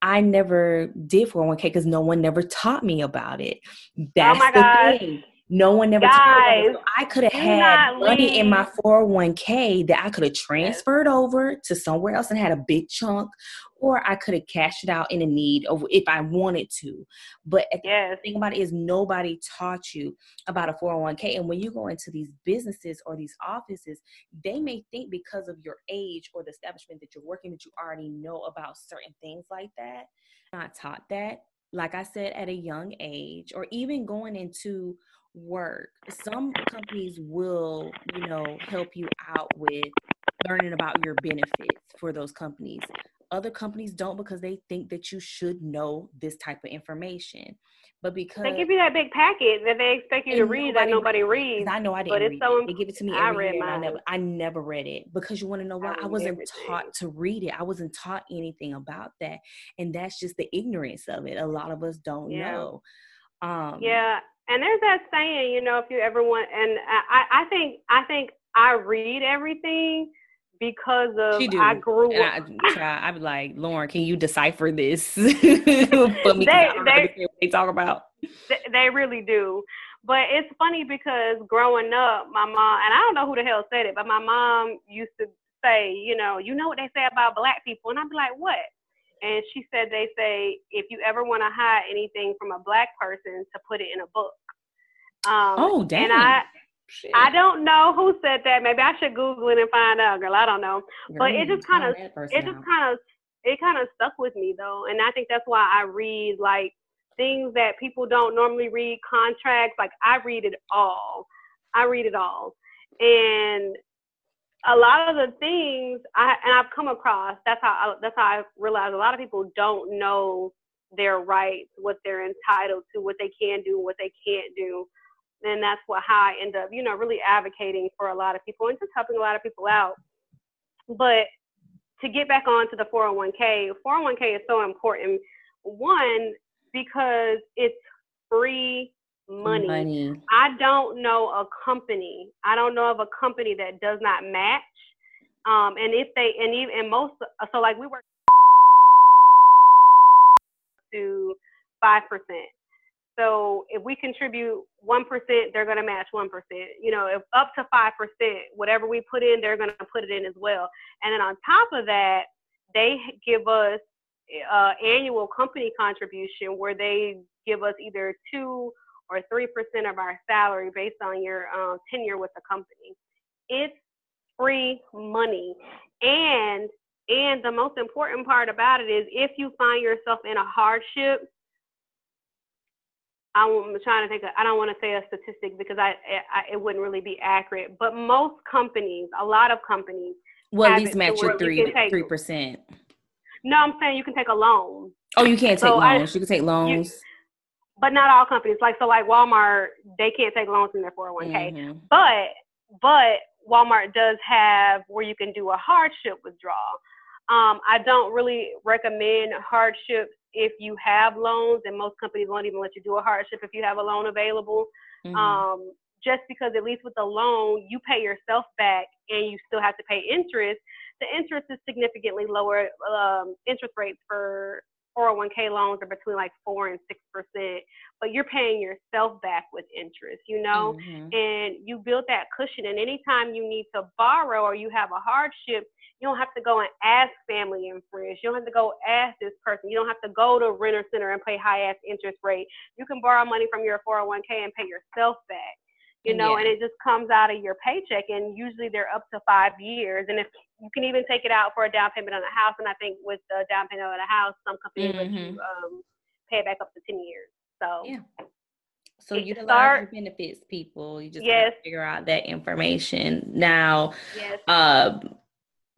I never did 401k because no one never taught me about it. Oh That's oh the gosh. thing. No one ever Guys, told me. So I could have had money leave. in my 401k that I could have transferred over to somewhere else and had a big chunk, or I could have cashed it out in a need of if I wanted to. But yes. the thing about it is nobody taught you about a 401k. And when you go into these businesses or these offices, they may think because of your age or the establishment that you're working that you already know about certain things like that. Not taught that. Like I said, at a young age, or even going into work. Some companies will, you know, help you out with learning about your benefits for those companies. Other companies don't because they think that you should know this type of information. But because they give you that big packet that they expect you to read that nobody reads. I know I didn't. But it's so they give it to me every I year. I never, I never read it because you want to know why I, I wasn't taught to read it. I wasn't taught anything about that, and that's just the ignorance of it. A lot of us don't yeah. know. Um, yeah, and there's that saying, you know, if you ever want, and I, I think, I think I read everything because of she I grew up. I, try, I'm like, Lauren, can you decipher this for me? they, they, they talk about. They, they really do. But it's funny because growing up, my mom, and I don't know who the hell said it, but my mom used to say, you know, you know what they say about black people. And I'd be like, what? And she said they say if you ever want to hide anything from a black person, to put it in a book. Um, oh, damn. And I, Shit. I don't know who said that. Maybe I should Google it and find out, girl. I don't know. Girl, but it just kind of, it just kind of, it kind of stuck with me though, and I think that's why I read like things that people don't normally read, contracts. Like I read it all. I read it all, and a lot of the things I and I've come across. That's how I, that's how I realize a lot of people don't know their rights, what they're entitled to, what they can do, what they can't do. And that's what how I end up, you know, really advocating for a lot of people and just helping a lot of people out. But to get back on to the 401k, 401k is so important. One, because it's free money. money. I don't know a company. I don't know of a company that does not match. Um, and if they and even and most so like we work to five percent. So if we contribute one percent, they're going to match one percent. You know, if up to five percent, whatever we put in, they're going to put it in as well. And then on top of that, they give us uh, annual company contribution where they give us either two or 3% of our salary based on your um, tenure with the company. It's free money. And and the most important part about it is if you find yourself in a hardship, I'm trying to think. Of, I don't want to say a statistic because I, I, it wouldn't really be accurate. But most companies, a lot of companies, well, at least match your three three percent. No, I'm saying you can take a loan. Oh, you can't take so loans. I, you can take loans. You, but not all companies. Like so, like Walmart, they can't take loans in their 401k. Mm-hmm. But but Walmart does have where you can do a hardship withdrawal. Um, I don't really recommend hardships if you have loans, and most companies won't even let you do a hardship if you have a loan available. Mm-hmm. Um, just because at least with the loan, you pay yourself back and you still have to pay interest, the interest is significantly lower. Um, interest rates for 401k loans are between like four and six percent, but you're paying yourself back with interest, you know, mm-hmm. and you build that cushion. And anytime you need to borrow or you have a hardship, you don't have to go and ask family and friends. You don't have to go ask this person. You don't have to go to a Rent-A-Center and pay high ass interest rate. You can borrow money from your 401k and pay yourself back you know, yeah. and it just comes out of your paycheck. And usually they're up to five years. And if you can even take it out for a down payment on a house, and I think with the down payment on a house, some companies mm-hmm. let you mm-hmm. um, pay it back up to ten years. So yeah. So you start benefits, people. You just yes. figure out that information now. Yes. Uh,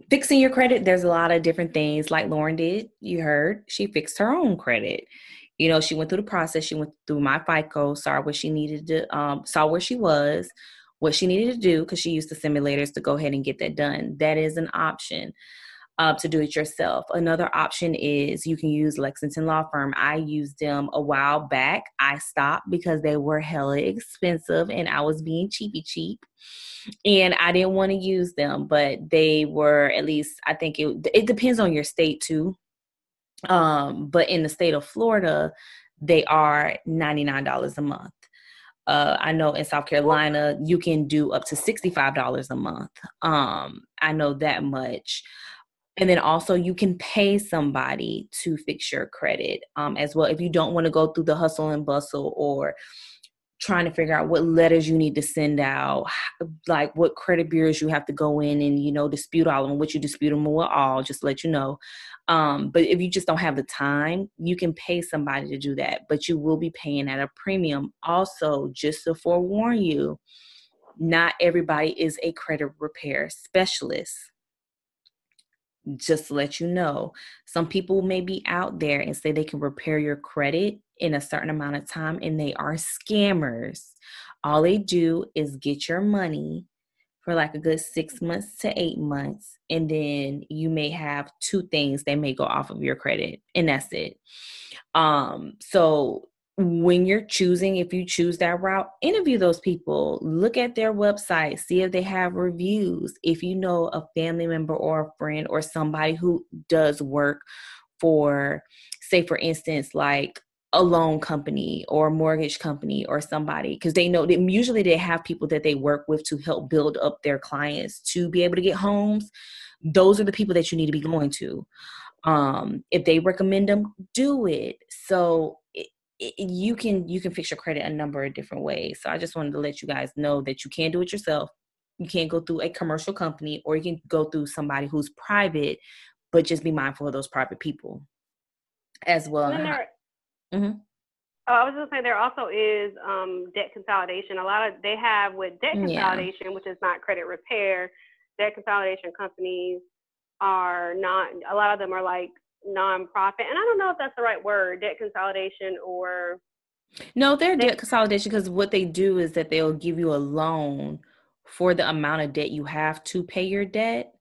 fixing your credit, there's a lot of different things. Like Lauren did, you heard she fixed her own credit you know, she went through the process. She went through my FICO, saw what she needed to, um, saw where she was, what she needed to do, because she used the simulators to go ahead and get that done. That is an option uh, to do it yourself. Another option is you can use Lexington Law Firm. I used them a while back. I stopped because they were hella expensive and I was being cheapy cheap. And I didn't want to use them, but they were at least, I think it, it depends on your state too um, but in the state of Florida, they are $99 a month. Uh, I know in South Carolina, you can do up to $65 a month. Um, I know that much. And then also, you can pay somebody to fix your credit um, as well. If you don't want to go through the hustle and bustle or trying to figure out what letters you need to send out, like what credit bureaus you have to go in and you know dispute all of them. What you dispute them with all, just let you know. Um, but if you just don't have the time, you can pay somebody to do that, but you will be paying at a premium. Also, just to forewarn you, not everybody is a credit repair specialist. Just to let you know, some people may be out there and say they can repair your credit in a certain amount of time, and they are scammers. All they do is get your money for like a good six months to eight months. And then you may have two things that may go off of your credit, and that's it. Um, so when you're choosing, if you choose that route, interview those people, look at their website, see if they have reviews. If you know a family member or a friend or somebody who does work for, say, for instance, like a loan company or a mortgage company or somebody because they know that usually they have people that they work with to help build up their clients to be able to get homes. Those are the people that you need to be going to. Um if they recommend them do it. So it, it, you can you can fix your credit a number of different ways. So i just wanted to let you guys know that you can do it yourself. You can't go through a commercial company or you can go through somebody who's private but just be mindful of those private people as well Mm-hmm. Oh, I was going to say there also is um, debt consolidation. A lot of they have with debt consolidation, yeah. which is not credit repair. Debt consolidation companies are not. A lot of them are like nonprofit, and I don't know if that's the right word, debt consolidation or. No, they're debt consolidation because what they do is that they'll give you a loan for the amount of debt you have to pay your debt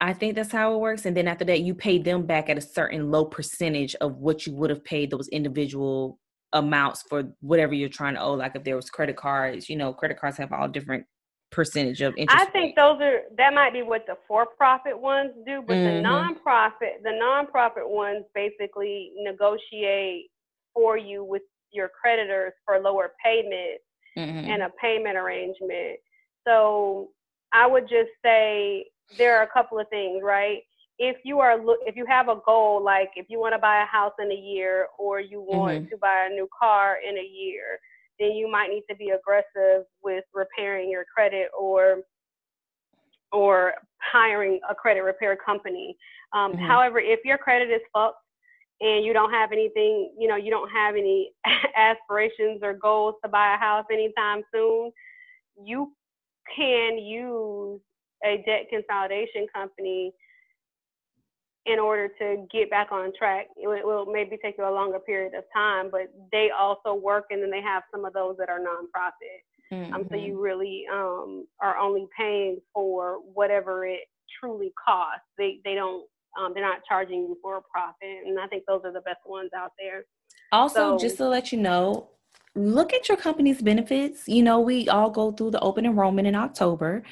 I think that's how it works. And then after that, you pay them back at a certain low percentage of what you would have paid those individual amounts for whatever you're trying to owe. Like if there was credit cards, you know, credit cards have all different percentage of interest. I think those are that might be what the for-profit ones do, but mm-hmm. the nonprofit, the nonprofit ones basically negotiate for you with your creditors for lower payments mm-hmm. and a payment arrangement. So I would just say there are a couple of things, right? If you are if you have a goal like if you want to buy a house in a year or you want mm-hmm. to buy a new car in a year, then you might need to be aggressive with repairing your credit or or hiring a credit repair company. Um, mm-hmm. However, if your credit is fucked and you don't have anything, you know, you don't have any aspirations or goals to buy a house anytime soon, you can use a debt consolidation company in order to get back on track. It will maybe take you a longer period of time, but they also work and then they have some of those that are nonprofit. Mm-hmm. Um, so you mm-hmm. really um, are only paying for whatever it truly costs. They they don't um, they're not charging you for a profit, and I think those are the best ones out there. Also, so, just to let you know, look at your company's benefits. You know, we all go through the open enrollment in October.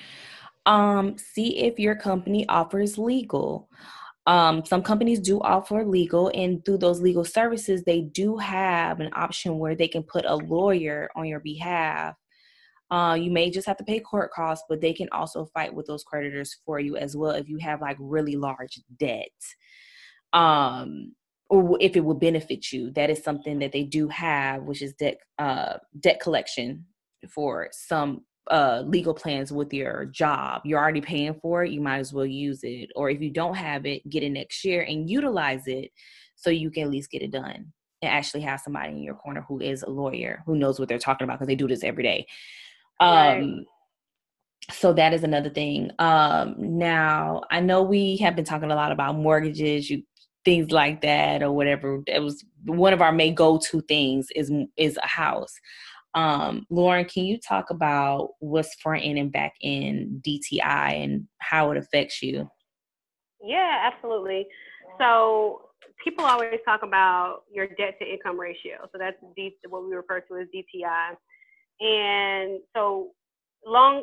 Um, see if your company offers legal. Um, some companies do offer legal, and through those legal services, they do have an option where they can put a lawyer on your behalf. Uh, you may just have to pay court costs, but they can also fight with those creditors for you as well if you have like really large debt. Um, or if it will benefit you, that is something that they do have, which is debt uh, debt collection for some uh, legal plans with your job. You're already paying for it, you might as well use it. Or if you don't have it, get it next year and utilize it so you can at least get it done and actually have somebody in your corner who is a lawyer who knows what they're talking about because they do this every day. Um, right. So that is another thing. Um, now, I know we have been talking a lot about mortgages, you things like that, or whatever. It was one of our main go-to things is is a house. Um, Lauren, can you talk about what's front end and back end DTI and how it affects you? Yeah, absolutely. So people always talk about your debt to income ratio. So that's D, what we refer to as DTI. And so long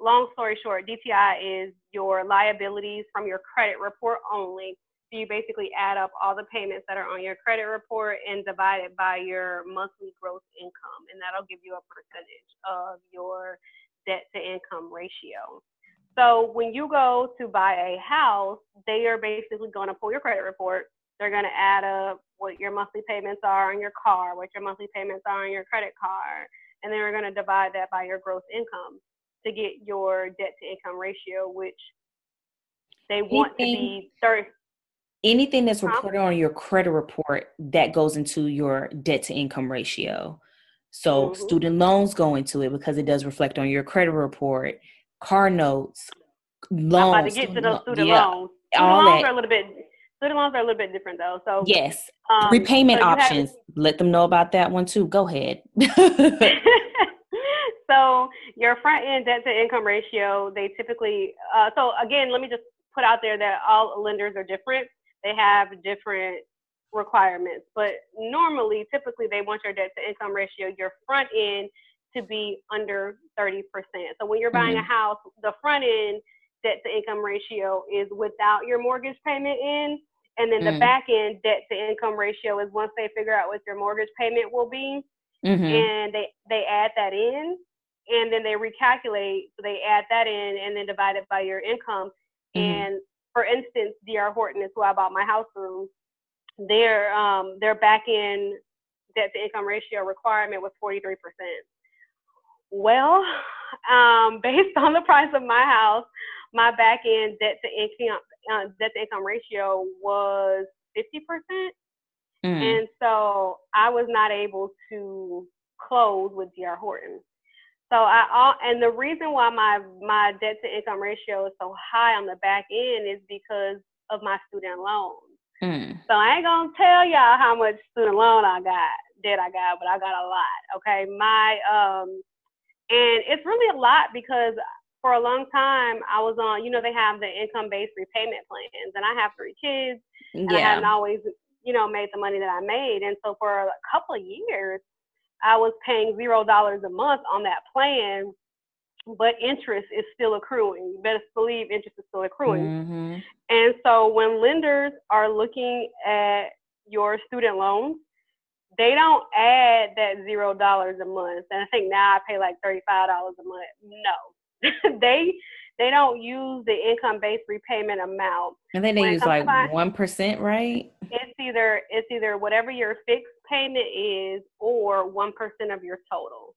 long story short, DTI is your liabilities from your credit report only you basically add up all the payments that are on your credit report and divide it by your monthly gross income, and that'll give you a percentage of your debt to income ratio. So when you go to buy a house, they are basically going to pull your credit report. They're going to add up what your monthly payments are on your car, what your monthly payments are on your credit card, and then we're going to divide that by your gross income to get your debt to income ratio, which they want to be 30 anything that's reported on your credit report that goes into your debt to income ratio. So mm-hmm. student loans go into it because it does reflect on your credit report, car notes, loans. I'm about to get to those student yeah, loans. Student all loans that. are a little bit student loans are a little bit different though. So yes, um, repayment so options. Let them know about that one too. Go ahead. so your front end debt to income ratio, they typically. Uh, so again, let me just put out there that all lenders are different they have different requirements. But normally, typically, they want your debt to income ratio, your front end, to be under 30%. So when you're buying mm-hmm. a house, the front end debt to income ratio is without your mortgage payment in. And then mm-hmm. the back end debt to income ratio is once they figure out what your mortgage payment will be, mm-hmm. and they, they add that in, and then they recalculate. So they add that in and then divide it by your income. Mm-hmm. And for instance, DR Horton is who I bought my house from. Their um, their back end debt to income ratio requirement was 43%. Well, um, based on the price of my house, my back end debt to income uh, debt to income ratio was 50%. Mm. And so I was not able to close with DR Horton. So I all and the reason why my my debt to income ratio is so high on the back end is because of my student loans. Mm. So I ain't gonna tell y'all how much student loan I got, debt I got, but I got a lot. Okay, my um, and it's really a lot because for a long time I was on. You know, they have the income based repayment plans, and I have three kids, and yeah. I haven't always, you know, made the money that I made, and so for a couple of years I was paying zero dollars a month on that plan, but interest is still accruing. You best believe interest is still accruing. Mm-hmm. And so when lenders are looking at your student loans, they don't add that zero dollars a month. And I think now I pay like thirty-five dollars a month. No, they they don't use the income based repayment amount. And then they use like one percent, right? It's either it's either whatever your fixed payment is or 1% of your total.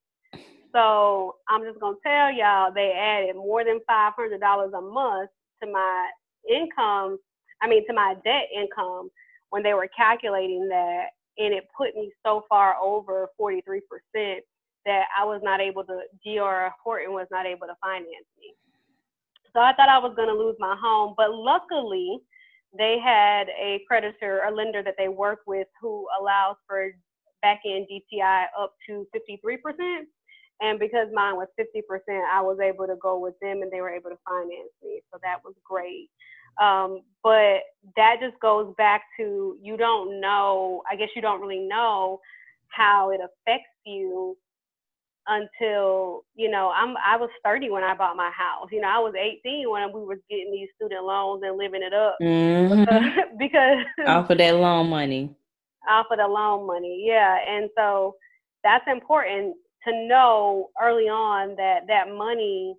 So I'm just going to tell y'all they added more than $500 a month to my income, I mean, to my debt income when they were calculating that. And it put me so far over 43% that I was not able to, DR Horton was not able to finance me. So I thought I was going to lose my home. But luckily, they had a creditor, a lender that they work with who allows for back end DTI up to 53%. And because mine was 50%, I was able to go with them and they were able to finance me. So that was great. Um, but that just goes back to you don't know, I guess you don't really know how it affects you until you know I'm I was 30 when I bought my house. You know, I was 18 when we were getting these student loans and living it up mm-hmm. because off of that loan money. Off of the loan money, yeah. And so that's important to know early on that that money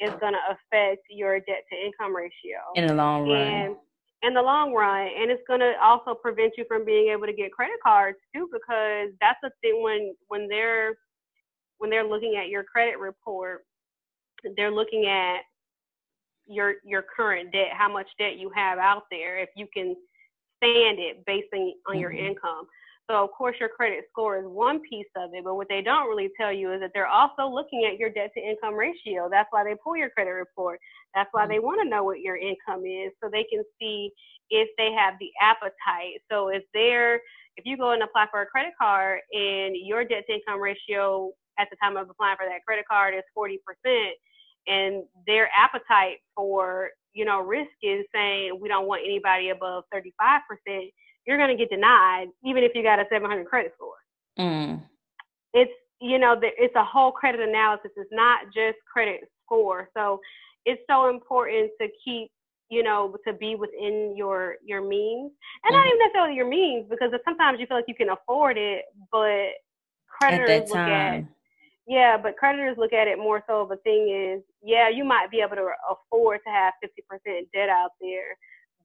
is going to affect your debt to income ratio in the long run. And in the long run, and it's going to also prevent you from being able to get credit cards too, because that's the thing when when they're when they're looking at your credit report, they're looking at your your current debt, how much debt you have out there, if you can stand it based on, on mm-hmm. your income. So of course your credit score is one piece of it, but what they don't really tell you is that they're also looking at your debt to income ratio. That's why they pull your credit report. That's why they mm-hmm. want to know what your income is so they can see if they have the appetite. So if they're if you go and apply for a credit card and your debt to income ratio at the time of applying for that credit card is 40%, and their appetite for you know risk is saying we don't want anybody above 35%, you're going to get denied even if you got a 700 credit score. Mm. It's you know it's a whole credit analysis. It's not just credit score. So it's so important to keep you know to be within your your means and mm not even necessarily your means because sometimes you feel like you can afford it, but creditors look at yeah, but creditors look at it more so the thing is, yeah, you might be able to afford to have 50% debt out there,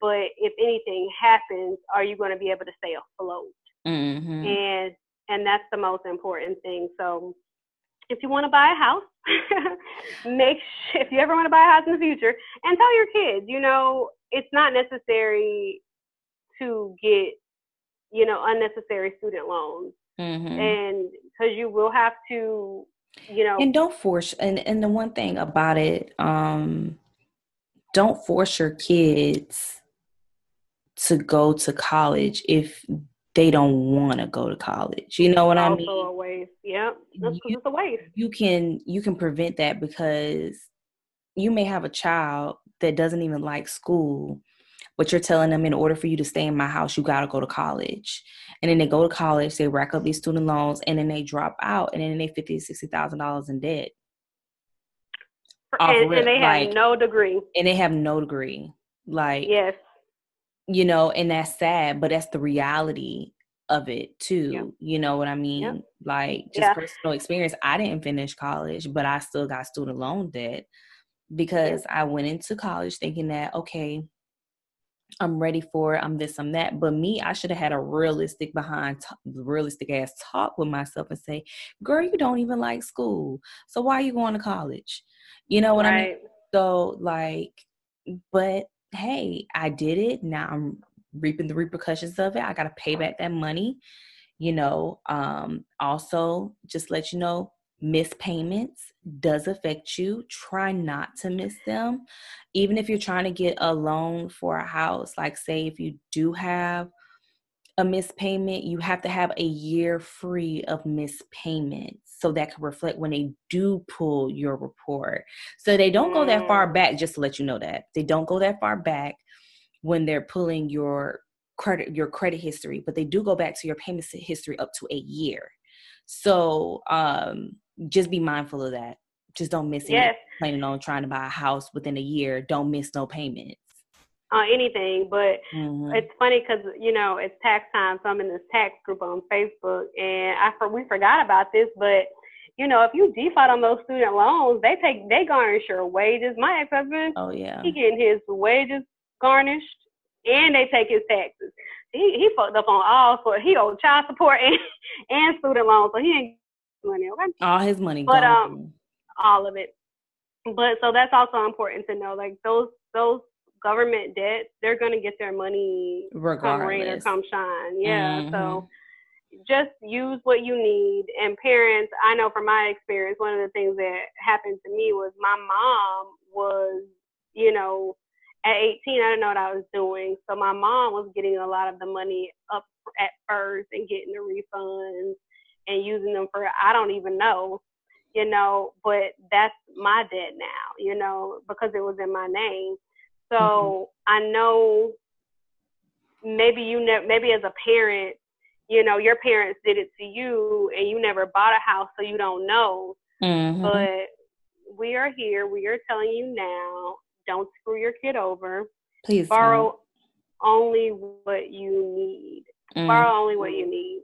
but if anything happens, are you going to be able to stay afloat? Mm-hmm. And and that's the most important thing. So if you want to buy a house, make sure, if you ever want to buy a house in the future, and tell your kids, you know, it's not necessary to get, you know, unnecessary student loans. Mm-hmm. And because you will have to you know and don't force and and the one thing about it um don't force your kids to go to college if they don't want to go to college. You know what also I mean? Also a waste. Yeah, that's you, a waste. You can you can prevent that because you may have a child that doesn't even like school, but you're telling them in order for you to stay in my house, you got to go to college and then they go to college, they rack up these student loans, and then they drop out, and then they fifty, sixty thousand dollars in debt. And, and, they like, have no degree. And they have no degree. Like yes, you know, and that's sad, but that's the reality of it too. Yeah. You know what I mean? Yeah. Like just yeah. personal experience. I didn't finish college, but I still got student loan debt because I went into college thinking that okay, I'm ready for it. I'm this, I'm that. But me, I should have had a realistic behind, t- realistic ass talk with myself and say, "Girl, you don't even like school, so why are you going to college?" You know what right. I mean? So like, but hey, I did it. Now I'm reaping the repercussions of it. I got to pay back that money. You know. Um. Also, just let you know, missed payments does affect you. Try not to miss them. Even if you're trying to get a loan for a house, like say if you do have a missed payment, you have to have a year free of missed payments so that can reflect when they do pull your report. So they don't go that far mm. back, just to let you know that. They don't go that far back when they're pulling your credit your credit history, but they do go back to your payment history up to a year. So um just be mindful of that. Just don't miss yes. it. Planning on trying to buy a house within a year, don't miss no payments. Uh, anything, but mm-hmm. it's funny because you know it's tax time, so I'm in this tax group on Facebook, and I for, we forgot about this, but you know if you default on those student loans, they take they garnish your wages. My ex husband, oh yeah, he getting his wages garnished, and they take his taxes. He he fucked up on all for he owed child support and and student loans, so he ain't money. Okay? All his money, but gone. um, all of it. But so that's also important to know. Like those those government debts, they're gonna get their money Regardless. come rain or come shine. Yeah. Mm-hmm. So just use what you need. And parents, I know from my experience, one of the things that happened to me was my mom was, you know, at 18, I didn't know what I was doing. So my mom was getting a lot of the money up at first and getting the refunds and using them for I don't even know, you know, but that's my debt now, you know, because it was in my name. So mm-hmm. I know maybe you ne- maybe as a parent you know, your parents did it to you and you never bought a house, so you don't know. Mhm. But we are here. We are telling you now don't screw your kid over. Please Borrow only what you need. don't. Mm. Borrow only what you need.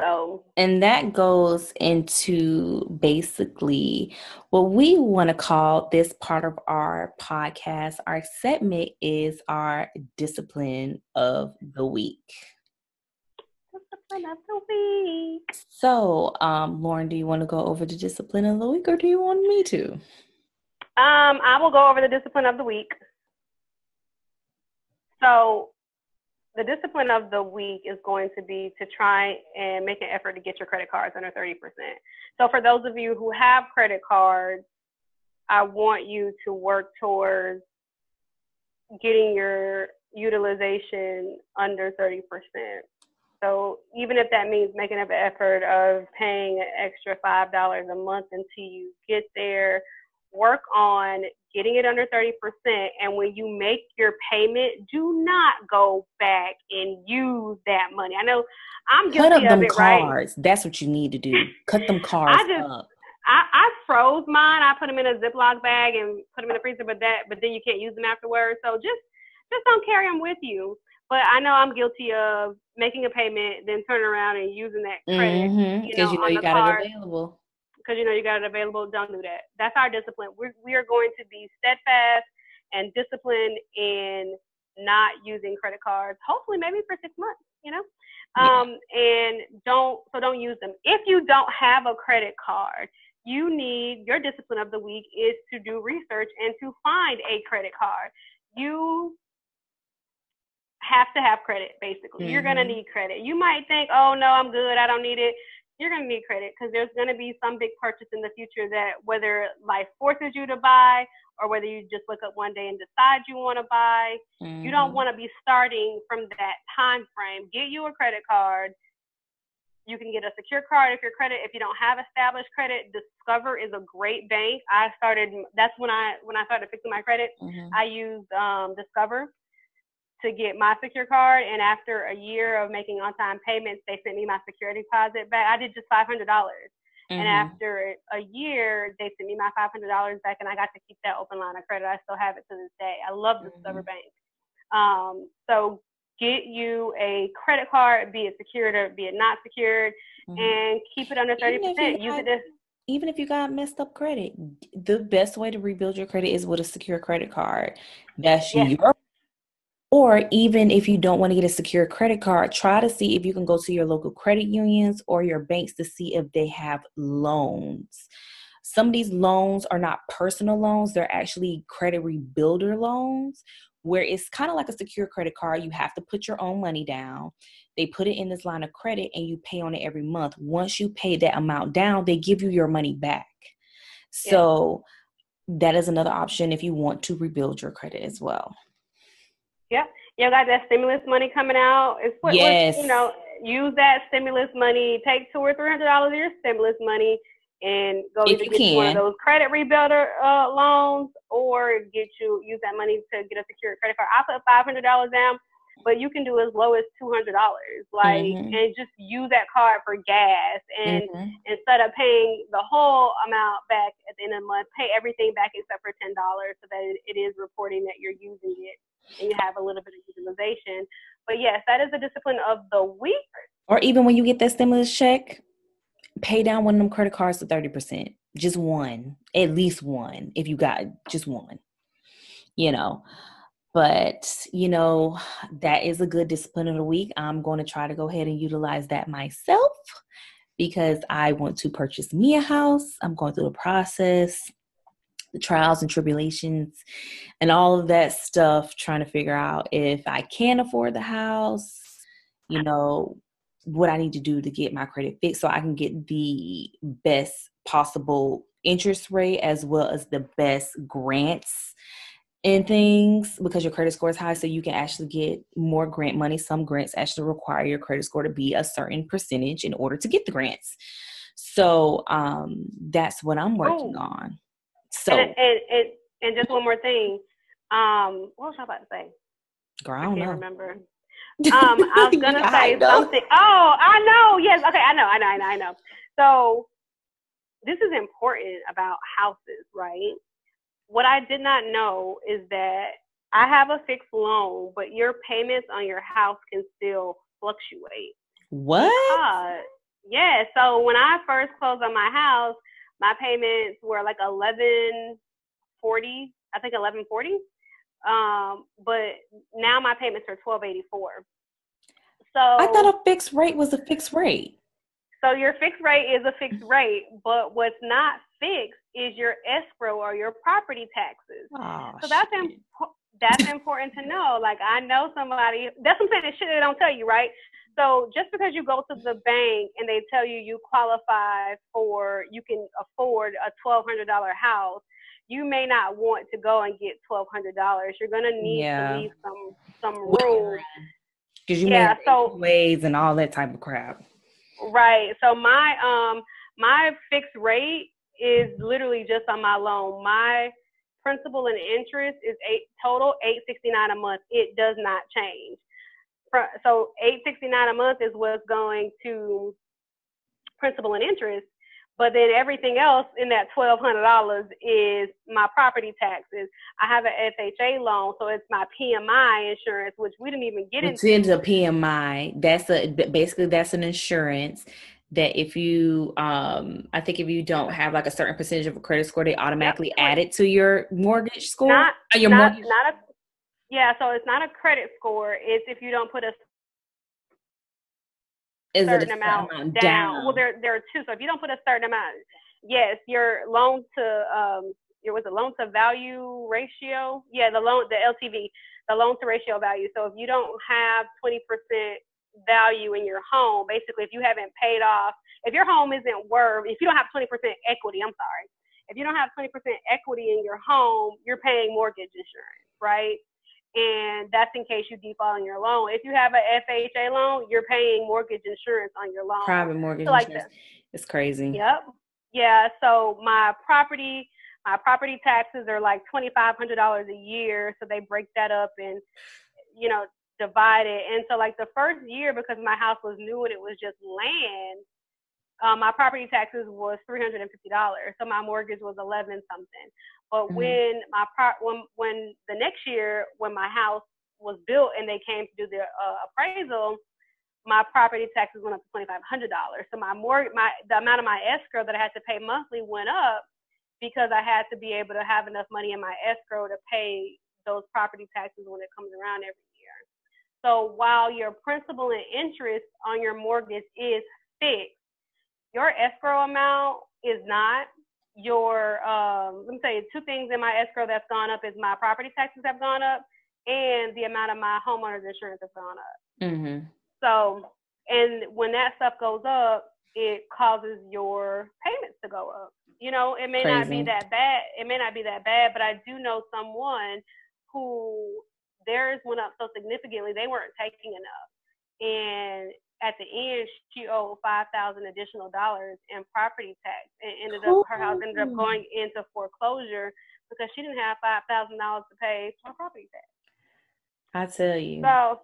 So, And that goes into basically what we want to call this part of our podcast. Our segment is our discipline of the week. discipline of the week. So, um, Lauren, do you want to go over the discipline of the week or do you want me to? Um, I will go over the discipline of the week. So, the discipline of the week is going to be to try and make an effort to get your credit cards under 30%. So, for those of you who have credit cards, I want you to work towards getting your utilization under 30%. So, even if that means making an effort of paying an extra $5 a month until you get there, work on getting it under 30%. And when you make your payment, do not go back and use that money. I know I'm Cut up guilty of them it, right? cards. That's what you need to do. Cut them cards I just- up. I, I froze mine. I put them in a Ziploc bag and put them in the freezer, but that, but then you can't use them afterwards. So just, just don't carry them with you. But I know I'm guilty of making a payment, then turning around and using that credit Because you know, you know you got card. it available. Because you know you got it available. Don't do that. That's our discipline. We're, we are going to be steadfast and disciplined in not using credit cards. Hopefully, maybe for six months. You know, um, and don't so don't use them. If you don't have a credit card, you need your discipline of the week is to do research and to find a credit card. You have to have credit basically. You're going to need credit. You might think, "Oh no, I'm good. I don't need it." You're going to need credit because there's going to be some big purchase in the future that whether life forces you to buy or whether you just look up one day and decide you want to buy, you don't Mhm. want to be starting from that time frame. Get you a credit card. You can get a secure card if your credit if you don't have established credit. Discover is a great bank. I started that's when I when I started fixing my credit. Mhm. I used um, Discover to get my secure card, and after a year of making on-time payments, they sent me my security deposit back. I did just five hundred dollars, and after a year, they sent me my five hundred dollars back, and I got to keep that open line of credit. I still have it to this day. I love Discover Mhm. Bank. Um, so get you a credit card, be it secured or be it not secured, Mhm. and keep it under thirty Even if percent. Use got- it as even if you got messed up credit, the best way to rebuild your credit is with a secure credit card. That's Yes. your or even if you don't want to get a secure credit card, try to see if you can go to your local credit unions or your banks to see if they have loans. Some of these loans are not personal loans, they're actually credit rebuilder loans, where it's kind of like a secure credit card. You have to put your own money down. They put it in this line of credit and you pay on it every month. Once you pay that amount down, they give you your money back. So that is another option if you want to rebuild your credit as well. You got that stimulus money coming out. It's what, what- Yes. you know, use that stimulus money. Take two or three hundred dollars of your stimulus money and go If you get you one of those credit rebuilder uh, loans or get you use that money to get a secured credit card. I put five hundred dollars down, but you can do as low as two hundred dollars. Like Mhm. and just use that card for gas and Mhm. instead of paying the whole amount back at the end of the month, pay everything back except for ten dollars, so that it is reporting that you're using it and you have a little bit of utilization. But yes, that is the discipline of the week. Or even when you get that stimulus check, pay down one of them credit cards to 30%. Just one, at least one, if you got just one, you know. But, you know, that is a good discipline of the week. I'm going to try to go ahead and utilize that myself because I want to purchase me a house. I'm going through the process, trials and tribulations, and all of that stuff, trying to figure out if I can afford the house, you know, what I need to do to get my credit fixed so I can get the best possible interest rate as well as the best grants and things because your credit score is high. So you can actually get more grant money. Some grants actually require your credit score to be a certain percentage in order to get the grants. So um that's what i'm working Oh. on so And, and and and just one more thing. Um, what was I about to say? girl, I I don't can't know remember. Um, I was gonna say something. Oh, I know. Yes. Okay. I know. I know. I know. I know. So this is important about houses, right? What I did not know is that I have a fixed loan, but your payments on your house can still fluctuate. What? Because, yeah. So when I first closed on my house, my payments were like eleven forty. I think eleven forty. Um, but now my payments are twelve eighty four. So I thought a fixed rate was a fixed rate. So your fixed rate is a fixed rate, but what's not fixed is your escrow or your property taxes. Oh, so that's imp- that's important to know. Like I know somebody. That's what I'm saying. Shit they don't tell you, right? So just because you go to the bank and they tell you you qualify for, you can afford a twelve hundred dollar house, you may not want to go and get twelve hundred dollars. You're gonna need yeah. to leave some some room. Because you yeah, so ways and all that type of crap. Right. So my um my fixed rate is literally just on my loan. My principal and interest is eight total eight sixty nine a month. It does not change. So eight sixty nine a month is what's going to principal and interest. But then everything else in that twelve hundred dollars is my property taxes. I have an FHA loan, so it's my PMI insurance, which we didn't even get into. It's a PMI. That's a basically that's an insurance that if you um I think if you don't have like a certain percentage of a credit score, they automatically yep. add it to your mortgage score. Not, uh, your not, mortgage. not a yeah, so it's not a credit score. It's if you don't put a is certain it amount, amount down. down. Well, there there are two. So if you don't put a certain amount, yes, your loan to um your was a loan to value ratio. Yeah, the loan the LTV, the loan to ratio value. So if you don't have twenty percent value in your home, basically, if you haven't paid off, if your home isn't worth, if you don't have twenty percent equity, I'm sorry, if you don't have twenty percent equity in your home, you're paying mortgage insurance, right? And that's in case you default on your loan. If you have a FHA loan, you're paying mortgage insurance on your loan. Private mortgage so like insurance. This. It's crazy. Yep. Yeah. So my property, my property taxes are like twenty five hundred dollars a year. So they break that up and you know divide it. And so like the first year, because my house was new and it was just land, um, my property taxes was three hundred and fifty dollars. So my mortgage was eleven something. But mm-hmm. when my pro- when when the next year when my house was built and they came to do the uh, appraisal, my property taxes went up to twenty five hundred dollars. So my more my the amount of my escrow that I had to pay monthly went up because I had to be able to have enough money in my escrow to pay those property taxes when it comes around every year. So while your principal and interest on your mortgage is fixed, your escrow amount is not. Your um, let me tell you two things in my escrow that's gone up is my property taxes have gone up and the amount of my homeowner's insurance has gone up. Mm-hmm. So, and when that stuff goes up, it causes your payments to go up. You know, it may Crazy. not be that bad. It may not be that bad, but I do know someone who theirs went up so significantly they weren't taking enough, and at the end she owed five thousand additional dollars in property tax and ended up her house ended up going into foreclosure because she didn't have five thousand dollars to pay for property tax. I tell you. So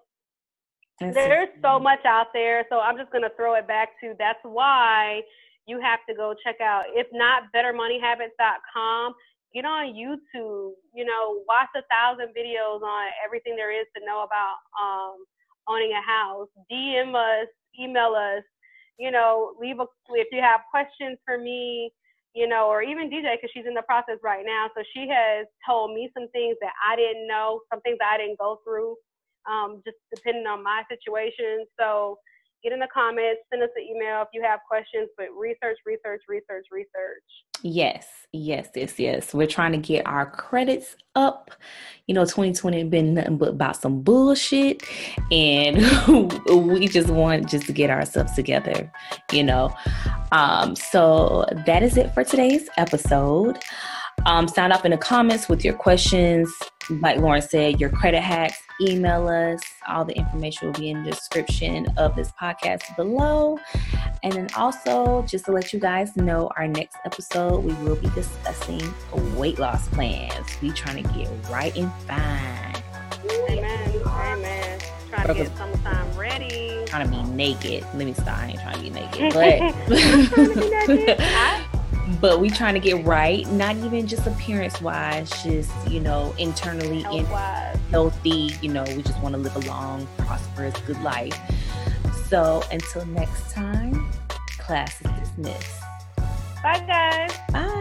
that's there's so much out there. So I'm just gonna throw it back to that's why you have to go check out if not bettermoneyhabits.com get on youtube you know watch a thousand videos on everything there is to know about um, owning a house. DM us, email us, you know, leave a, if you have questions for me, you know, or even DJ, because she's in the process right now. So she has told me some things that I didn't know, some things I didn't go through, um, just depending on my situation. So get in the comments, send us an email if you have questions, but research, research, research, research. Yes, yes, yes, yes. We're trying to get our credits up. You know, 2020 been nothing but about some bullshit. And we just want just to get ourselves together, you know. Um, so that is it for today's episode. Um, sound up in the comments with your questions. Like Lauren said, your credit hacks, email us. All the information will be in the description of this podcast below. And then also, just to let you guys know, our next episode, we will be discussing weight loss plans. We trying to get right and fine. Amen. Amen. trying to get summertime ready. Trying to be naked. Let me stop. I ain't trying to be naked, but but we trying to get right. Not even just appearance wise, just you know internally and healthy. You know, we just want to live a long, prosperous, good life. So until next time, class is dismissed. Bye, guys. Bye.